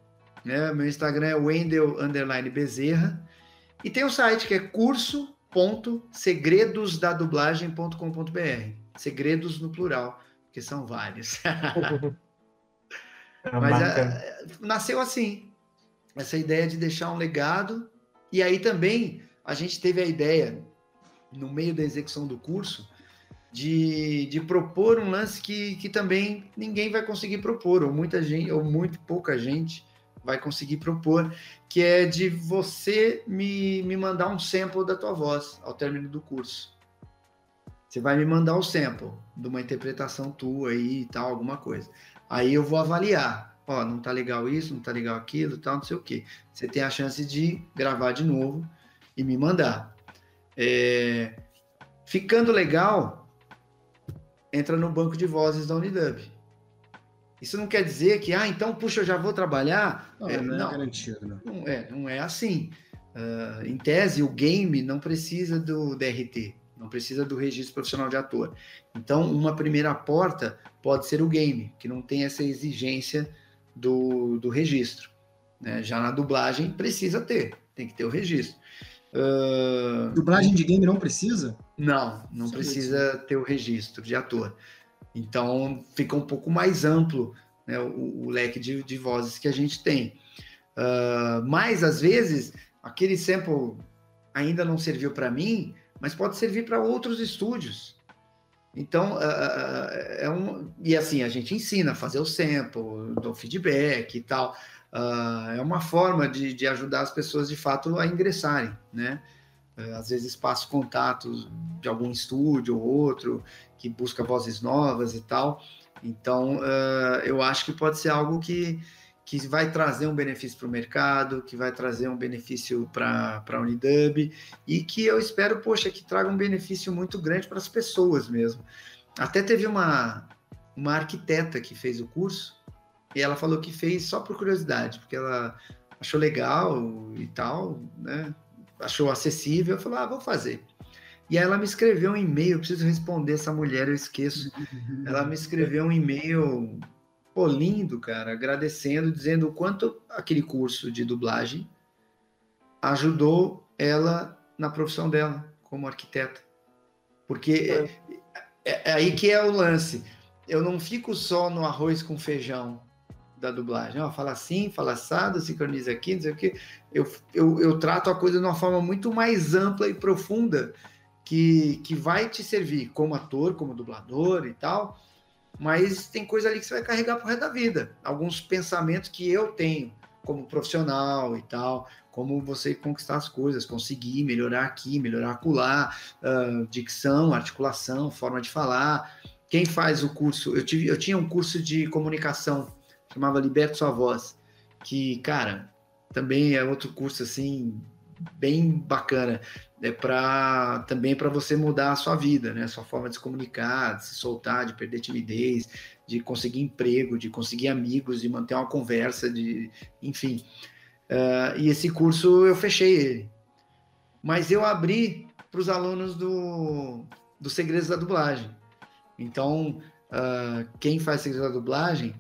Né? Meu Instagram é Wendel Bezerra. E tem o um site que é curso.segredosdadublagem.com.br. Segredos no plural, porque são vários. Mas a, é, nasceu assim. Essa ideia de deixar um legado. E aí também a gente teve a ideia, no meio da execução do curso, de, de propor um lance que, que também ninguém vai conseguir propor, ou muita gente, ou muito pouca gente vai conseguir propor, que é de você me, me mandar um sample da tua voz ao término do curso. Você vai me mandar o sample de uma interpretação tua aí e tal, alguma coisa. Aí eu vou avaliar. Ó, não tá legal isso, não tá legal aquilo, tal, não sei o quê. Você tem a chance de gravar de novo e me mandar. É, ficando legal, entra no banco de vozes da Unidub. Isso não quer dizer que, ah, então, puxa, eu já vou trabalhar. Não, é, não, não é garantido, né? Não é, não é assim. Uh, em tese, o game não precisa do DRT, não precisa do registro profissional de ator. Então, uma primeira porta pode ser o game, que não tem essa exigência do, do registro. Né? Já na dublagem, precisa ter, tem que ter o registro. Uh, dublagem de game não precisa? Não, não Sim, precisa ter o registro de ator. Então, fica um pouco mais amplo né, o, o, leque de, de, vozes que a gente tem. Uh, mas, às vezes, aquele sample ainda não serviu para mim, mas pode servir para outros estúdios. Então, uh, é um, e assim, a gente ensina a fazer o sample, do feedback e tal. Uh, é uma forma de, de, ajudar as pessoas, de fato, a ingressarem, né? Uh, às vezes passo contatos de algum estúdio ou outro que busca vozes novas e tal. Então, eu acho que pode ser algo que, que vai trazer um benefício para o mercado, que vai trazer um benefício para a Unidub e que eu espero, poxa, que traga um benefício muito grande para as pessoas mesmo. Até teve uma, uma arquiteta que fez o curso e ela falou que fez só por curiosidade, porque ela achou legal e tal, né? Achou acessível, falou, ah, vou fazer. E aí ela me escreveu um e-mail, preciso responder essa mulher, eu esqueço. Ela me escreveu um e-mail Pô, lindo, cara, agradecendo, dizendo o quanto aquele curso de dublagem ajudou ela na profissão dela como arquiteta. Porque é, é, é aí que é o lance. Eu não fico só no arroz com feijão da dublagem. Ó, fala assim, fala assado, sincroniza aqui, não sei o quê. Eu, eu, eu trato a coisa de uma forma muito mais ampla e profunda que, que vai te servir como ator, como dublador e tal, mas tem coisa ali que você vai carregar pro resto da vida. Alguns pensamentos que eu tenho como profissional e tal, como você conquistar as coisas, conseguir melhorar aqui, melhorar acolá, uh, dicção, articulação, forma de falar. Quem faz o curso, eu, tive, eu tinha um curso de comunicação, chamava Liberte Sua Voz, que, cara, também é outro curso assim, bem bacana é para também para você mudar a sua vida, né? Sua forma de se comunicar, de se soltar, de perder timidez, de conseguir emprego, de conseguir amigos, de manter uma conversa, de enfim. Uh, e esse curso eu fechei ele, mas eu abri para os alunos do, do Segredos da Dublagem. Então, uh, quem faz Segredos da Dublagem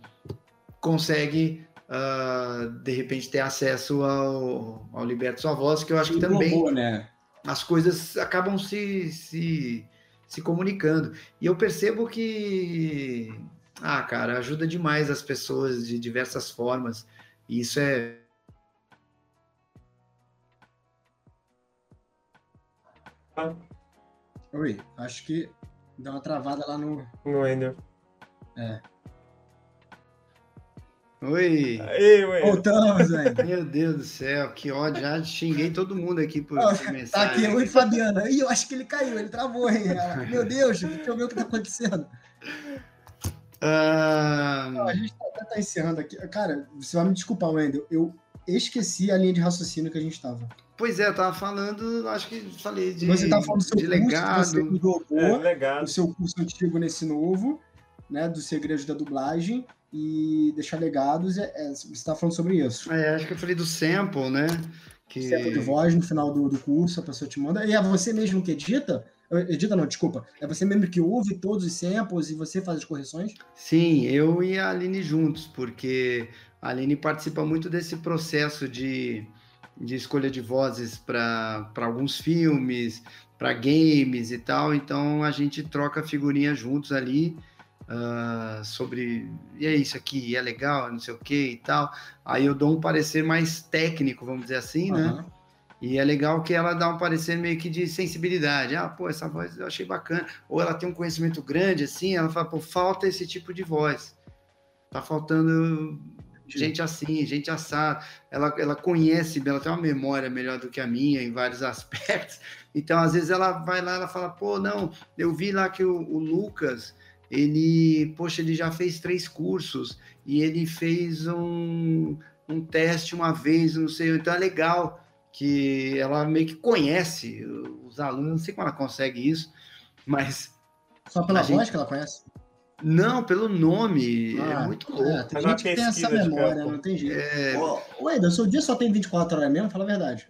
consegue uh, de repente ter acesso ao, ao Liberto Sua Voz, que eu acho que também. Boa, né? as coisas acabam se, se, se comunicando. E eu percebo que, ah, cara, ajuda demais as pessoas de diversas formas. E isso é. Oi, acho que deu uma travada lá no. No Ender. É. Oi! Aí, ué. Voltamos, velho. Meu Deus do céu, que ódio. Já xinguei todo mundo aqui por, oh, mensagem. Tá aqui, oi, Fabiana. Ih, eu acho que ele caiu, ele travou, hein? Meu Deus, deixa eu ver o que tá acontecendo. Uh... Não, a gente tá, tá, encerrando aqui. Cara, você vai me desculpar, Wendel. Eu esqueci a linha de raciocínio que a gente tava. Pois é, eu tava falando, acho que falei de, você tava falando do seu de curso, legado. Você mudou, é, legado. o seu curso antigo nesse novo, né, dos segredos da dublagem e deixar legados. É, é, você está falando sobre isso. É, acho que eu falei do sample, né? Que... Sample de voz no final do, do curso, a pessoa te manda. E é você mesmo que edita? Edita não, desculpa. É você mesmo que ouve todos os samples e você faz as correções? Sim, eu e a Aline juntos, porque a Aline participa muito desse processo de, de escolha de vozes para alguns filmes, para games e tal. Então a gente troca figurinha juntos ali uh, sobre e é isso aqui, é legal, não sei o que e tal. Aí eu dou um parecer mais técnico, vamos dizer assim, né? Uhum. E é legal que ela dá um parecer meio que de sensibilidade. Ah, pô, essa voz eu achei bacana. Ou ela tem um conhecimento grande, assim, ela fala, pô, falta esse tipo de voz. Tá faltando gente assim, gente assada. Ela, ela conhece, ela tem uma memória melhor do que a minha em vários aspectos. Então, às vezes, ela vai lá, ela fala, pô, não, eu vi lá que o, o Lucas, ele, poxa, ele já fez três cursos e ele fez um, um teste uma vez, não sei, então é legal que ela meio que conhece os alunos, não sei como ela consegue isso, mas Só pela voz gente... que ela conhece? Não, pelo nome. É ah, é muito louco. É, tem gente que tem essa memória, não tem jeito. É... Ô, Eda, seu dia só tem 24 horas mesmo? Fala a verdade.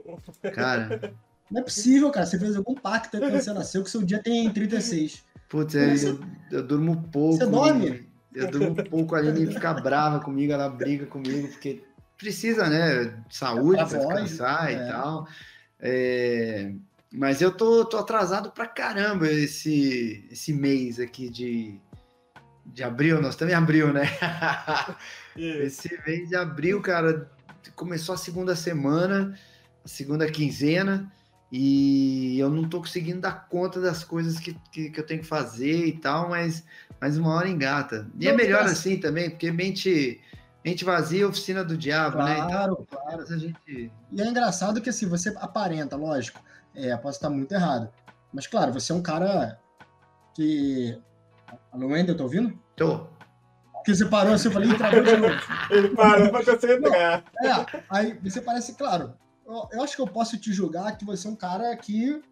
Cara. Não é possível, cara. Você fez algum pacto quando você nasceu que seu dia tem 36. Putz, é, eu, eu, durmo pouco. Você dorme? Eu durmo pouco, a Aline fica brava comigo, ela briga comigo, porque precisa, né? Saúde para descansar é. e tal. É, mas eu tô, tô atrasado pra caramba esse, esse mês aqui de, de abril, nós estamos em abril, né? esse mês de abril, cara, começou a segunda semana, a segunda quinzena, e eu não tô conseguindo dar conta das coisas que, que, que eu tenho que fazer e tal, mas, mas uma hora engata. E é não, é melhor assim também, porque mente, mente vazia, oficina do diabo, claro, né? Então, claro. A gente... E é engraçado que assim, você aparenta, lógico, é, posso estar muito errado, mas claro, você é um cara que. Alô, Wendel, tá ouvindo? Tô. Porque você parou assim, eu falei, travou de novo. Ele parou pra você entrar. É, aí você parece, claro, eu acho que eu posso te julgar que você é um cara que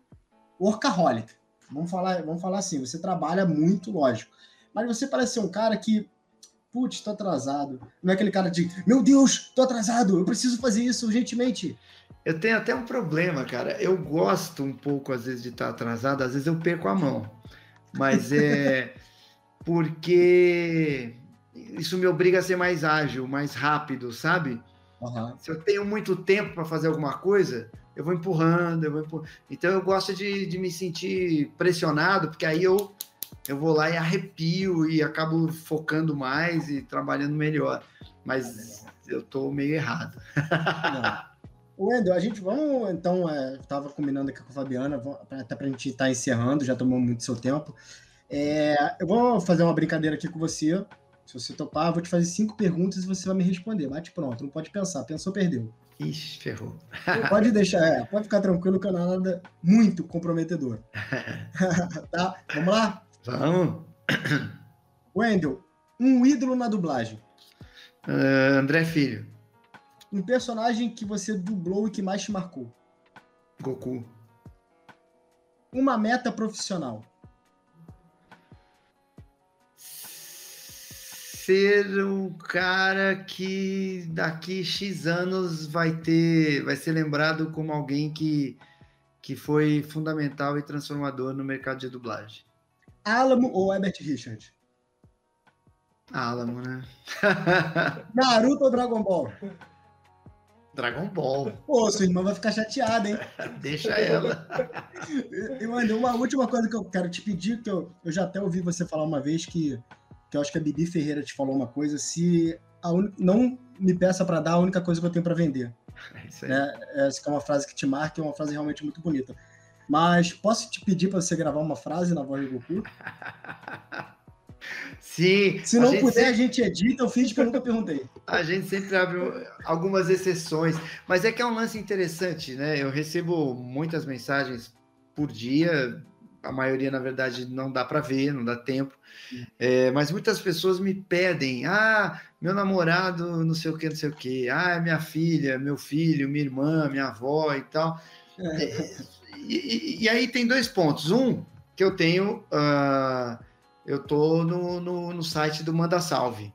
workaholic. Vamos falar, vamos falar assim, você trabalha muito, lógico. Mas você parece ser um cara que, putz, tô atrasado. Não é aquele cara de, meu Deus, tô atrasado, eu preciso fazer isso urgentemente. Eu tenho até um problema, cara. Eu gosto um pouco, às vezes, de estar atrasado, às vezes eu perco a mão. Mas é porque isso me obriga a ser mais ágil, mais rápido, sabe? Uhum. Se eu tenho muito tempo para fazer alguma coisa, eu vou empurrando, eu vou empurrando. Então eu gosto de, de me sentir pressionado, porque aí eu, eu vou lá e arrepio e acabo focando mais e trabalhando melhor. Mas eu tô meio errado. Wendel, a gente vamos, então, é, tava combinando aqui com a Fabiana, até para a gente estar tá encerrando, já tomou muito seu tempo. É, eu vou fazer uma brincadeira aqui com você, se você topar, eu vou te fazer cinco perguntas e você vai me responder. Bate pronto, não pode pensar. Pensou, perdeu. Ixi, ferrou. pode deixar, é, pode ficar tranquilo que não é nada muito comprometedor. tá? Vamos lá? Vamos. Wendel, um ídolo na dublagem. Uh, André Filho. Um personagem que você dublou e que mais te marcou. Goku. Uma meta profissional. Ser um cara que daqui X anos vai ter, vai ser lembrado como alguém que, que foi fundamental e transformador no mercado de dublagem. Alamo ou Herbert Richard? Alamo, né? Naruto ou Dragon Ball? Dragon Ball. Pô, sua irmã vai ficar chateada, hein? Deixa ela. E, mano, uma última coisa que eu quero te pedir, que eu, eu já até ouvi você falar uma vez que que eu acho que a Bibi Ferreira te falou uma coisa, se un... não me peça para dar a única coisa que eu tenho para vender. É isso aí. É, essa é uma frase que te marca, é uma frase realmente muito bonita. Mas posso te pedir para você gravar uma frase na voz do Goku? Sim. Se não a puder, sempre... a gente edita, eu finge que eu nunca perguntei. A gente sempre abre algumas exceções, mas é que é um lance interessante, né? Eu recebo muitas mensagens por dia a maioria, na verdade, não dá para ver, não dá tempo. É, mas muitas pessoas me pedem: ah, meu namorado, não sei o que, não sei o que, ah, minha filha, meu filho, minha irmã, minha avó e tal. É, e, e, aí tem dois pontos. Um, que eu tenho, uh, eu tô no, no, no, site do Manda Salve.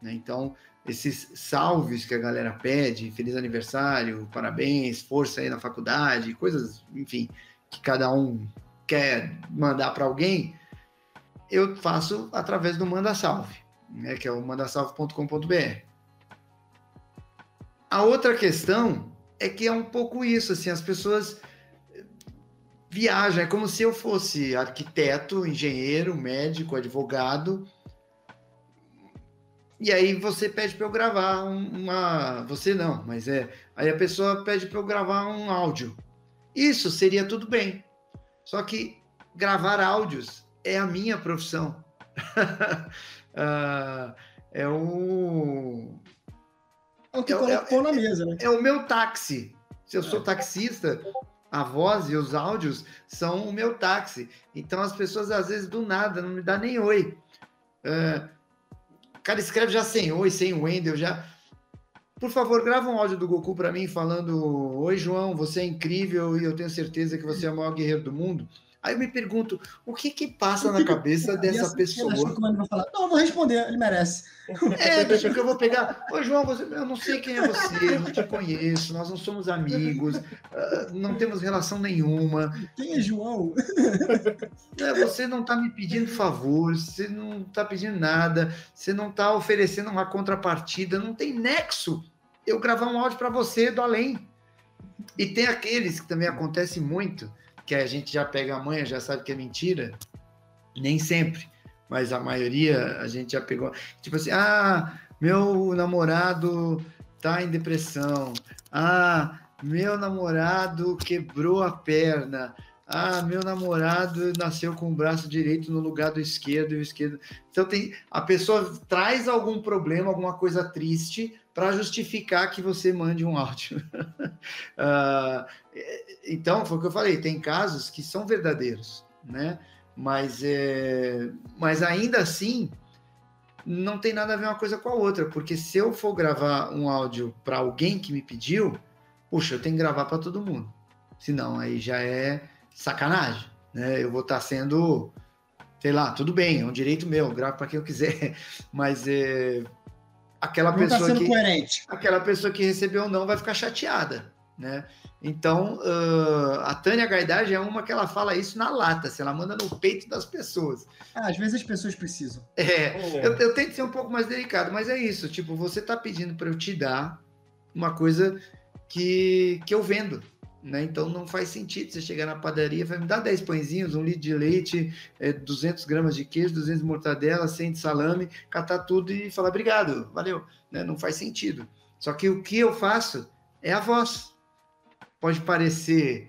Né? Então, esses salves que a galera pede, feliz aniversário, parabéns, força aí na faculdade, coisas, enfim, que cada um quer mandar para alguém, eu faço através do Manda Salve, né, que é o mandasalve.com.br. A outra questão é que é um pouco isso, assim, as pessoas viajam, é como se eu fosse arquiteto, engenheiro, médico, advogado, e aí você pede para eu gravar uma, você não, mas é, aí a pessoa pede para eu gravar um áudio. Isso seria tudo bem. Só que gravar áudios é a minha profissão. uh, é o. É o que é, colocou é, na mesa, né? É o meu táxi. Se eu sou é. taxista, a voz e os áudios são o meu táxi. Então as pessoas às vezes do nada não me dá nem oi. Uh, o cara escreve já sem oi, sem Wendel, já. Por favor, grava um áudio do Goku para mim falando: Oi, João, você é incrível e eu tenho certeza que você é o maior guerreiro do mundo. Aí eu me pergunto, o que que passa na cabeça dessa pessoa? Que vai falar, não, eu vou responder, ele merece. É, deixa que eu vou pegar. Ô, João, você, eu não sei quem é você, não te conheço, nós não somos amigos, uh, não temos relação nenhuma. Quem é João? É, você não está me pedindo favor, você não está pedindo nada, você não está oferecendo uma contrapartida, não tem nexo eu gravar um áudio para você do além. E tem aqueles que também acontece muito, que a gente já pega a manha, já sabe que é mentira. Nem sempre, mas a maioria a gente já pegou. Tipo assim, ah, meu namorado tá em depressão. Ah, meu namorado quebrou a perna. Ah, meu namorado nasceu com o braço direito no lugar do esquerdo e o esquerdo. Então tem a pessoa traz algum problema, alguma coisa triste para justificar que você mande um áudio. uh, então, foi o que eu falei, tem casos que são verdadeiros, né? Mas, é, mas ainda assim, não tem nada a ver uma coisa com a outra, porque se eu for gravar um áudio para alguém que me pediu, puxa, eu tenho que gravar para todo mundo. Senão, aí já é sacanagem, né? Eu vou estar tá sendo, sei lá, tudo bem, é um direito meu, gravo para quem eu quiser, mas é, aquela não tá pessoa tá que coerente. aquela pessoa que recebeu não vai ficar chateada, né? Então uh, a Tânia Gaidard é uma que ela fala isso na lata, se ela manda no peito das pessoas. Ah, às vezes as pessoas precisam. É, eu, eu tento ser um pouco mais delicado, mas é isso. Tipo, você tá pedindo para eu te dar uma coisa que, que eu vendo, né? Então não faz sentido você chegar na padaria e falar, me dá 10 pãezinhos, um litro de leite, é, 200 gramas de queijo, 200 de mortadela, 100 de salame, catar tudo e falar obrigado, valeu. Né? Não faz sentido. Só que o que eu faço é a voz. Pode parecer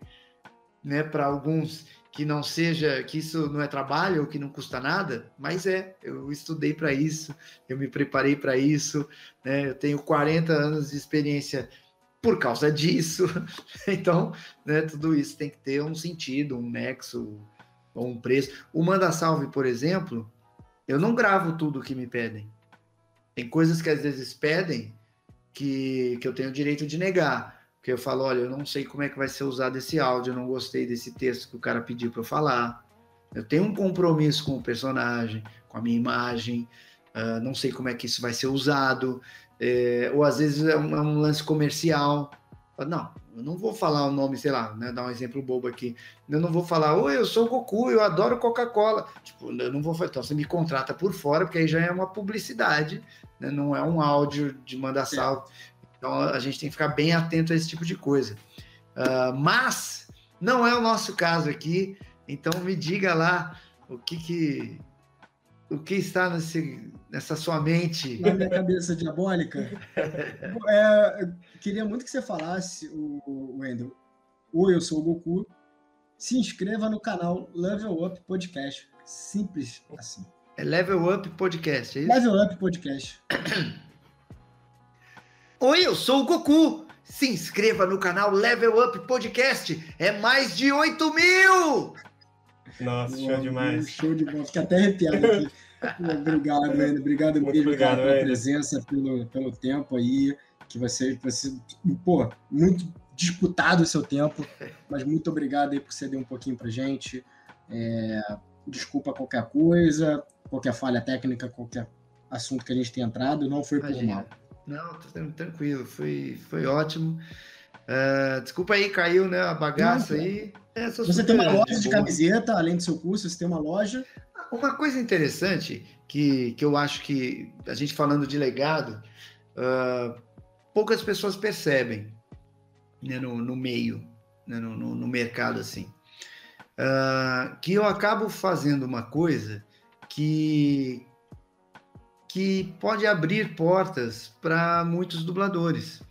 né, para alguns que não seja, que isso não é trabalho ou que não custa nada, mas é. Eu estudei para isso, eu me preparei para isso, né? eu tenho 40 anos de experiência por causa disso. Então, né, tudo isso tem que ter um sentido, um nexo ou um preço. O Manda Salve, por exemplo, eu não gravo tudo que me pedem. Tem coisas que às vezes pedem que, que eu tenho o direito de negar. Porque eu falo, olha, eu não sei como é que vai ser usado esse áudio, eu não gostei desse texto que o cara pediu para eu falar. Eu tenho um compromisso com o personagem, com a minha imagem, uh, não sei como é que isso vai ser usado. É, ou às vezes é um, é um, lance comercial. Não, eu não vou falar o nome, sei lá, né, dar um exemplo bobo aqui. Eu não vou falar, oi, eu sou o Goku, eu adoro Coca-Cola. Tipo, eu não vou falar, então você me contrata por fora, porque aí já é uma publicidade, né, não é um áudio de mandar salve. Então a gente tem que ficar bem atento a esse tipo de coisa. Uh, mas não é o nosso caso aqui, então me diga lá o que que o que está nesse, nessa sua mente? Na minha cabeça diabólica? é, queria muito que você falasse, o, Wendel. Oi, eu sou o Goku. Se inscreva no canal Level Up Podcast. Simples assim. É Level Up Podcast, é isso? Level Up Podcast. Oi, eu sou o Goku. Se inscreva no canal Level Up Podcast. É mais de 8 mil! Nossa, show demais. Show de bola, fiquei até arrepiado aqui. obrigado, Ana. Obrigado Muito mesmo obrigado, pela presença, pelo, pelo tempo aí, que vai ser, vai ser pô, muito disputado o seu tempo, mas muito obrigado aí por ceder um pouquinho pra gente. É, desculpa qualquer coisa, qualquer falha técnica, qualquer assunto que a gente tenha entrado, não foi Imagina. por mal. Não, tranquilo, foi, foi ótimo. Uh, desculpa aí, caiu né, a bagaça não, aí. É, você tem uma loja de camiseta, além do seu curso, você tem uma loja. Uma coisa interessante que, que eu acho que a gente falando de legado, uh, poucas pessoas percebem né, no, no meio, né, no, no, no, mercado assim, uh, que eu acabo fazendo uma coisa que que pode abrir portas para muitos dubladores.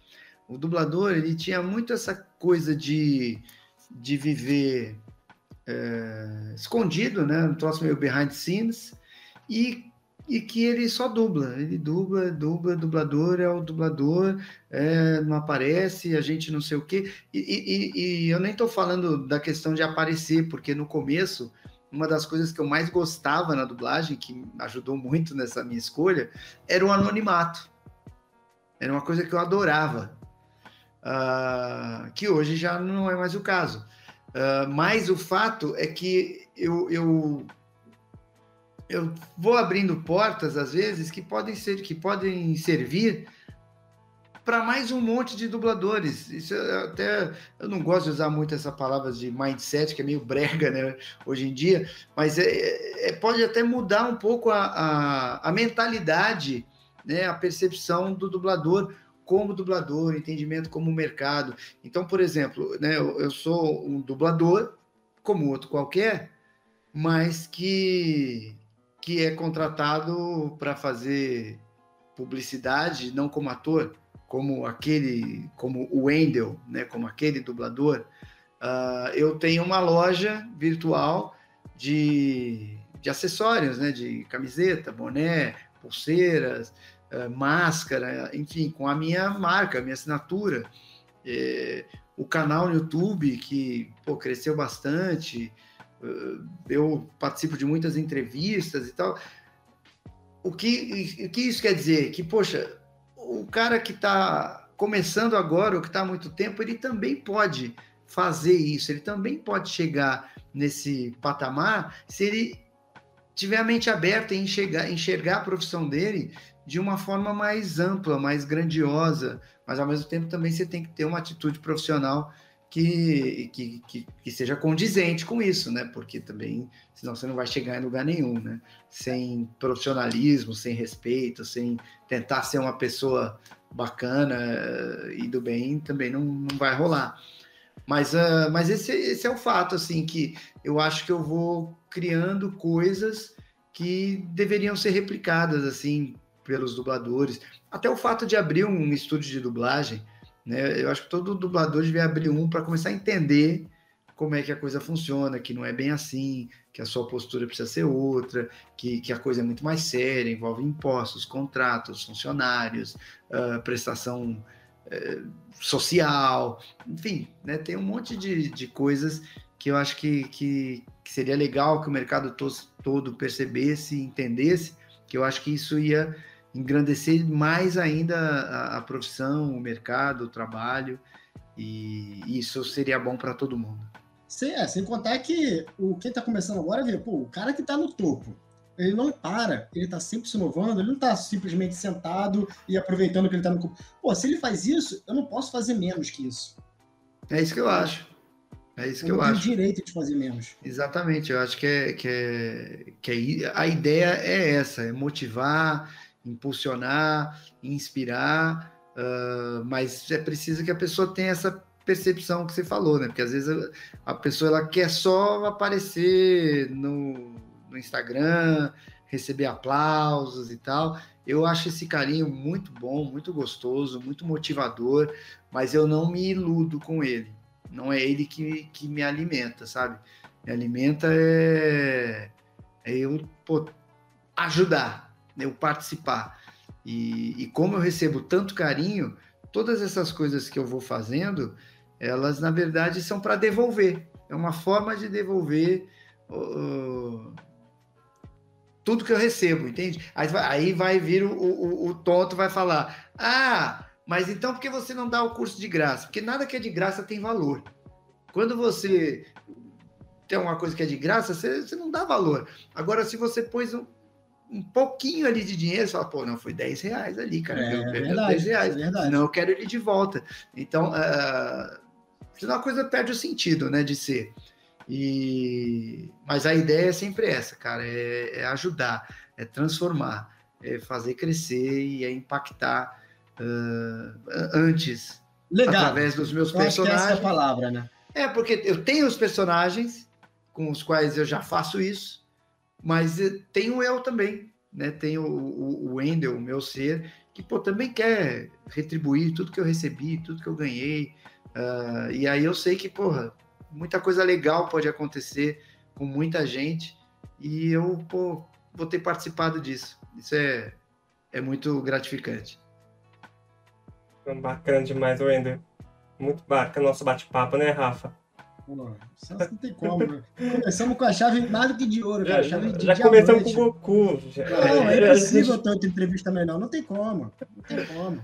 O dublador ele tinha muito essa coisa de de viver é, escondido, né? Um troço meio behind the scenes, e, e que ele só dubla. Ele dubla, dubla, dublador é o dublador, é, não aparece, a gente não sei o quê. E, e, e eu nem estou falando da questão de aparecer, porque no começo uma das coisas que eu mais gostava na dublagem, que ajudou muito nessa minha escolha, era o anonimato. Era uma coisa que eu adorava uh, que hoje já não é mais o caso. Uh, mas o fato é que eu, eu, eu vou abrindo portas, às vezes, que podem, ser, que podem servir para mais um monte de dubladores. Isso até eu não gosto de usar muito essa palavra de mindset, que é meio brega, né, hoje em dia, mas é, é pode até mudar um pouco a, a, a, mentalidade, né, a percepção do dublador como dublador, entendimento como mercado. Então, por exemplo, né, eu, eu sou um dublador como outro qualquer, mas que que é contratado para fazer publicidade, não como ator como aquele, como o Wendell, né, como aquele dublador, uh, eu tenho uma loja virtual de, de acessórios, né, de camiseta, boné, pulseiras, máscara, enfim, com a minha marca, a minha assinatura. É, o canal no YouTube, que pô, cresceu bastante, uh, eu participo de muitas entrevistas e tal. O que, o que isso quer dizer? Que, poxa, o cara que está começando agora, ou que está há muito tempo, ele também pode fazer isso, ele também pode chegar nesse patamar se ele tiver a mente aberta e enxergar, enxergar a profissão dele de uma forma mais ampla, mais grandiosa, mas ao mesmo tempo também você tem que ter uma atitude profissional que, que, que, que, seja condizente com isso, né? Porque também, senão você não vai chegar em lugar nenhum, né? Sem profissionalismo, sem respeito, sem tentar ser uma pessoa bacana eh, e do bem, também não, não vai rolar. Mas, uh, mas esse, esse é o fato, assim, que eu acho que eu vou criando coisas que deveriam ser replicadas, assim, pelos dubladores. Até o fato de abrir um estúdio de dublagem, né? Eu acho que todo dublador devia abrir um para começar a entender como é que a coisa funciona, que não é bem assim, que a sua postura precisa ser outra, que, que a coisa é muito mais séria, envolve impostos, contratos, funcionários, uh, prestação uh, social, enfim, né? tem um monte de, de coisas que eu acho que, que, que seria legal que o mercado to todo percebesse, entendesse, que eu acho que isso ia engrandecer mais ainda a, a profissão, o mercado, o trabalho, e isso seria bom para todo mundo. Sim, é, sem contar que o quem está começando agora vê, pô, o cara que está no topo, ele não para, ele está sempre se inovando, ele não está simplesmente sentado e aproveitando que ele está no topo. Pô, se ele faz isso, eu não posso fazer menos que isso. É isso que eu acho. É isso que eu, eu acho. direito de fazer menos. Exatamente, eu acho que, é, que, é, que é, a ideia é essa, é motivar, impulsionar, inspirar, uh, mas é preciso que a pessoa tenha essa percepção que você falou, né? Porque às vezes a pessoa ela quer só aparecer no, no Instagram, receber aplausos e tal. Eu acho esse carinho muito bom, muito gostoso, muito motivador, mas eu não me iludo com ele. Não é ele que, que me alimenta, sabe? Me alimenta é, é eu pô, ajudar, eu participar. E, e como eu recebo tanto carinho, todas essas coisas que eu vou fazendo, elas na verdade são para devolver. É uma forma de devolver uh, tudo que eu recebo, entende? Aí vai, aí vai vir o, o, o, tonto, vai falar: Ah, mas então por que você não dá o curso de graça? Porque nada que é de graça tem valor. Quando você tem uma coisa que é de graça, você, você não dá valor. Agora, se você pôs um, um pouquinho ali de dinheiro, você fala, pô, não, foi 10 reais ali, cara. É, eu, verdade, 10 reais. É verdade. Senão eu quero ele de volta. Então, uh, senão a coisa perde o sentido, né, de ser. E... Mas a ideia é sempre essa, cara, é, é ajudar, é transformar, é fazer crescer e é impactar uh, antes, Legal. através dos meus eu personagens. Acho que essa é a palavra, né? É, porque eu tenho os personagens com os quais eu já faço isso, mas eh, tem o eu também, né? Tem o, o, o Wendel, o meu ser, que pô, também quer retribuir tudo que eu recebi, tudo que eu ganhei. Uh, e aí eu sei que, porra, muita coisa legal pode acontecer com muita gente e eu, pô, vou ter participado disso. Isso é, é muito gratificante. Bacana demais, Wendel. Muito bacana nosso bate-papo, né, Rafa? Pô, não tem como. Né? Começamos com a chave mais do que de ouro, cara. Já, de já começamos com o Goku. Já. Não, é impossível tanta entrevista menor. Não tem como. Não tem como.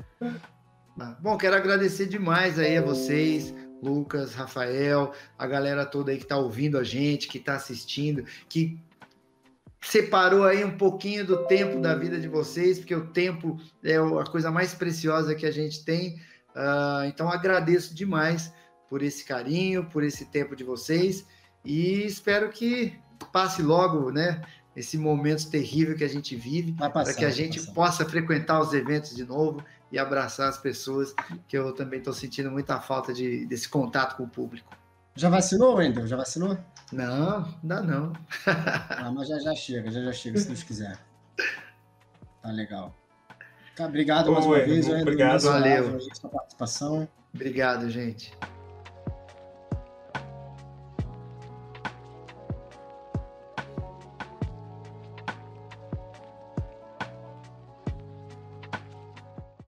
Bom, quero agradecer demais aí a vocês Lucas, Rafael, a galera toda aí que está ouvindo a gente, que está assistindo, que separou aí um pouquinho do tempo da vida de vocês, porque o tempo é a coisa mais preciosa que a gente tem. Uh, então agradeço demais por esse carinho, por esse tempo de vocês e espero que passe logo, né? Esse momento terrível que a gente vive, para que a gente possa frequentar os eventos de novo e abraçar as pessoas, que eu também estou sentindo muita falta de, desse contato com o público. Já vacinou, Wendel? Já vacinou? Não, ainda não. ah, mas já já chega, já já chega, se Deus quiser. Tá legal. Tá, obrigado mais uma vez, Obrigado, valeu. Pela participação. Obrigado, gente.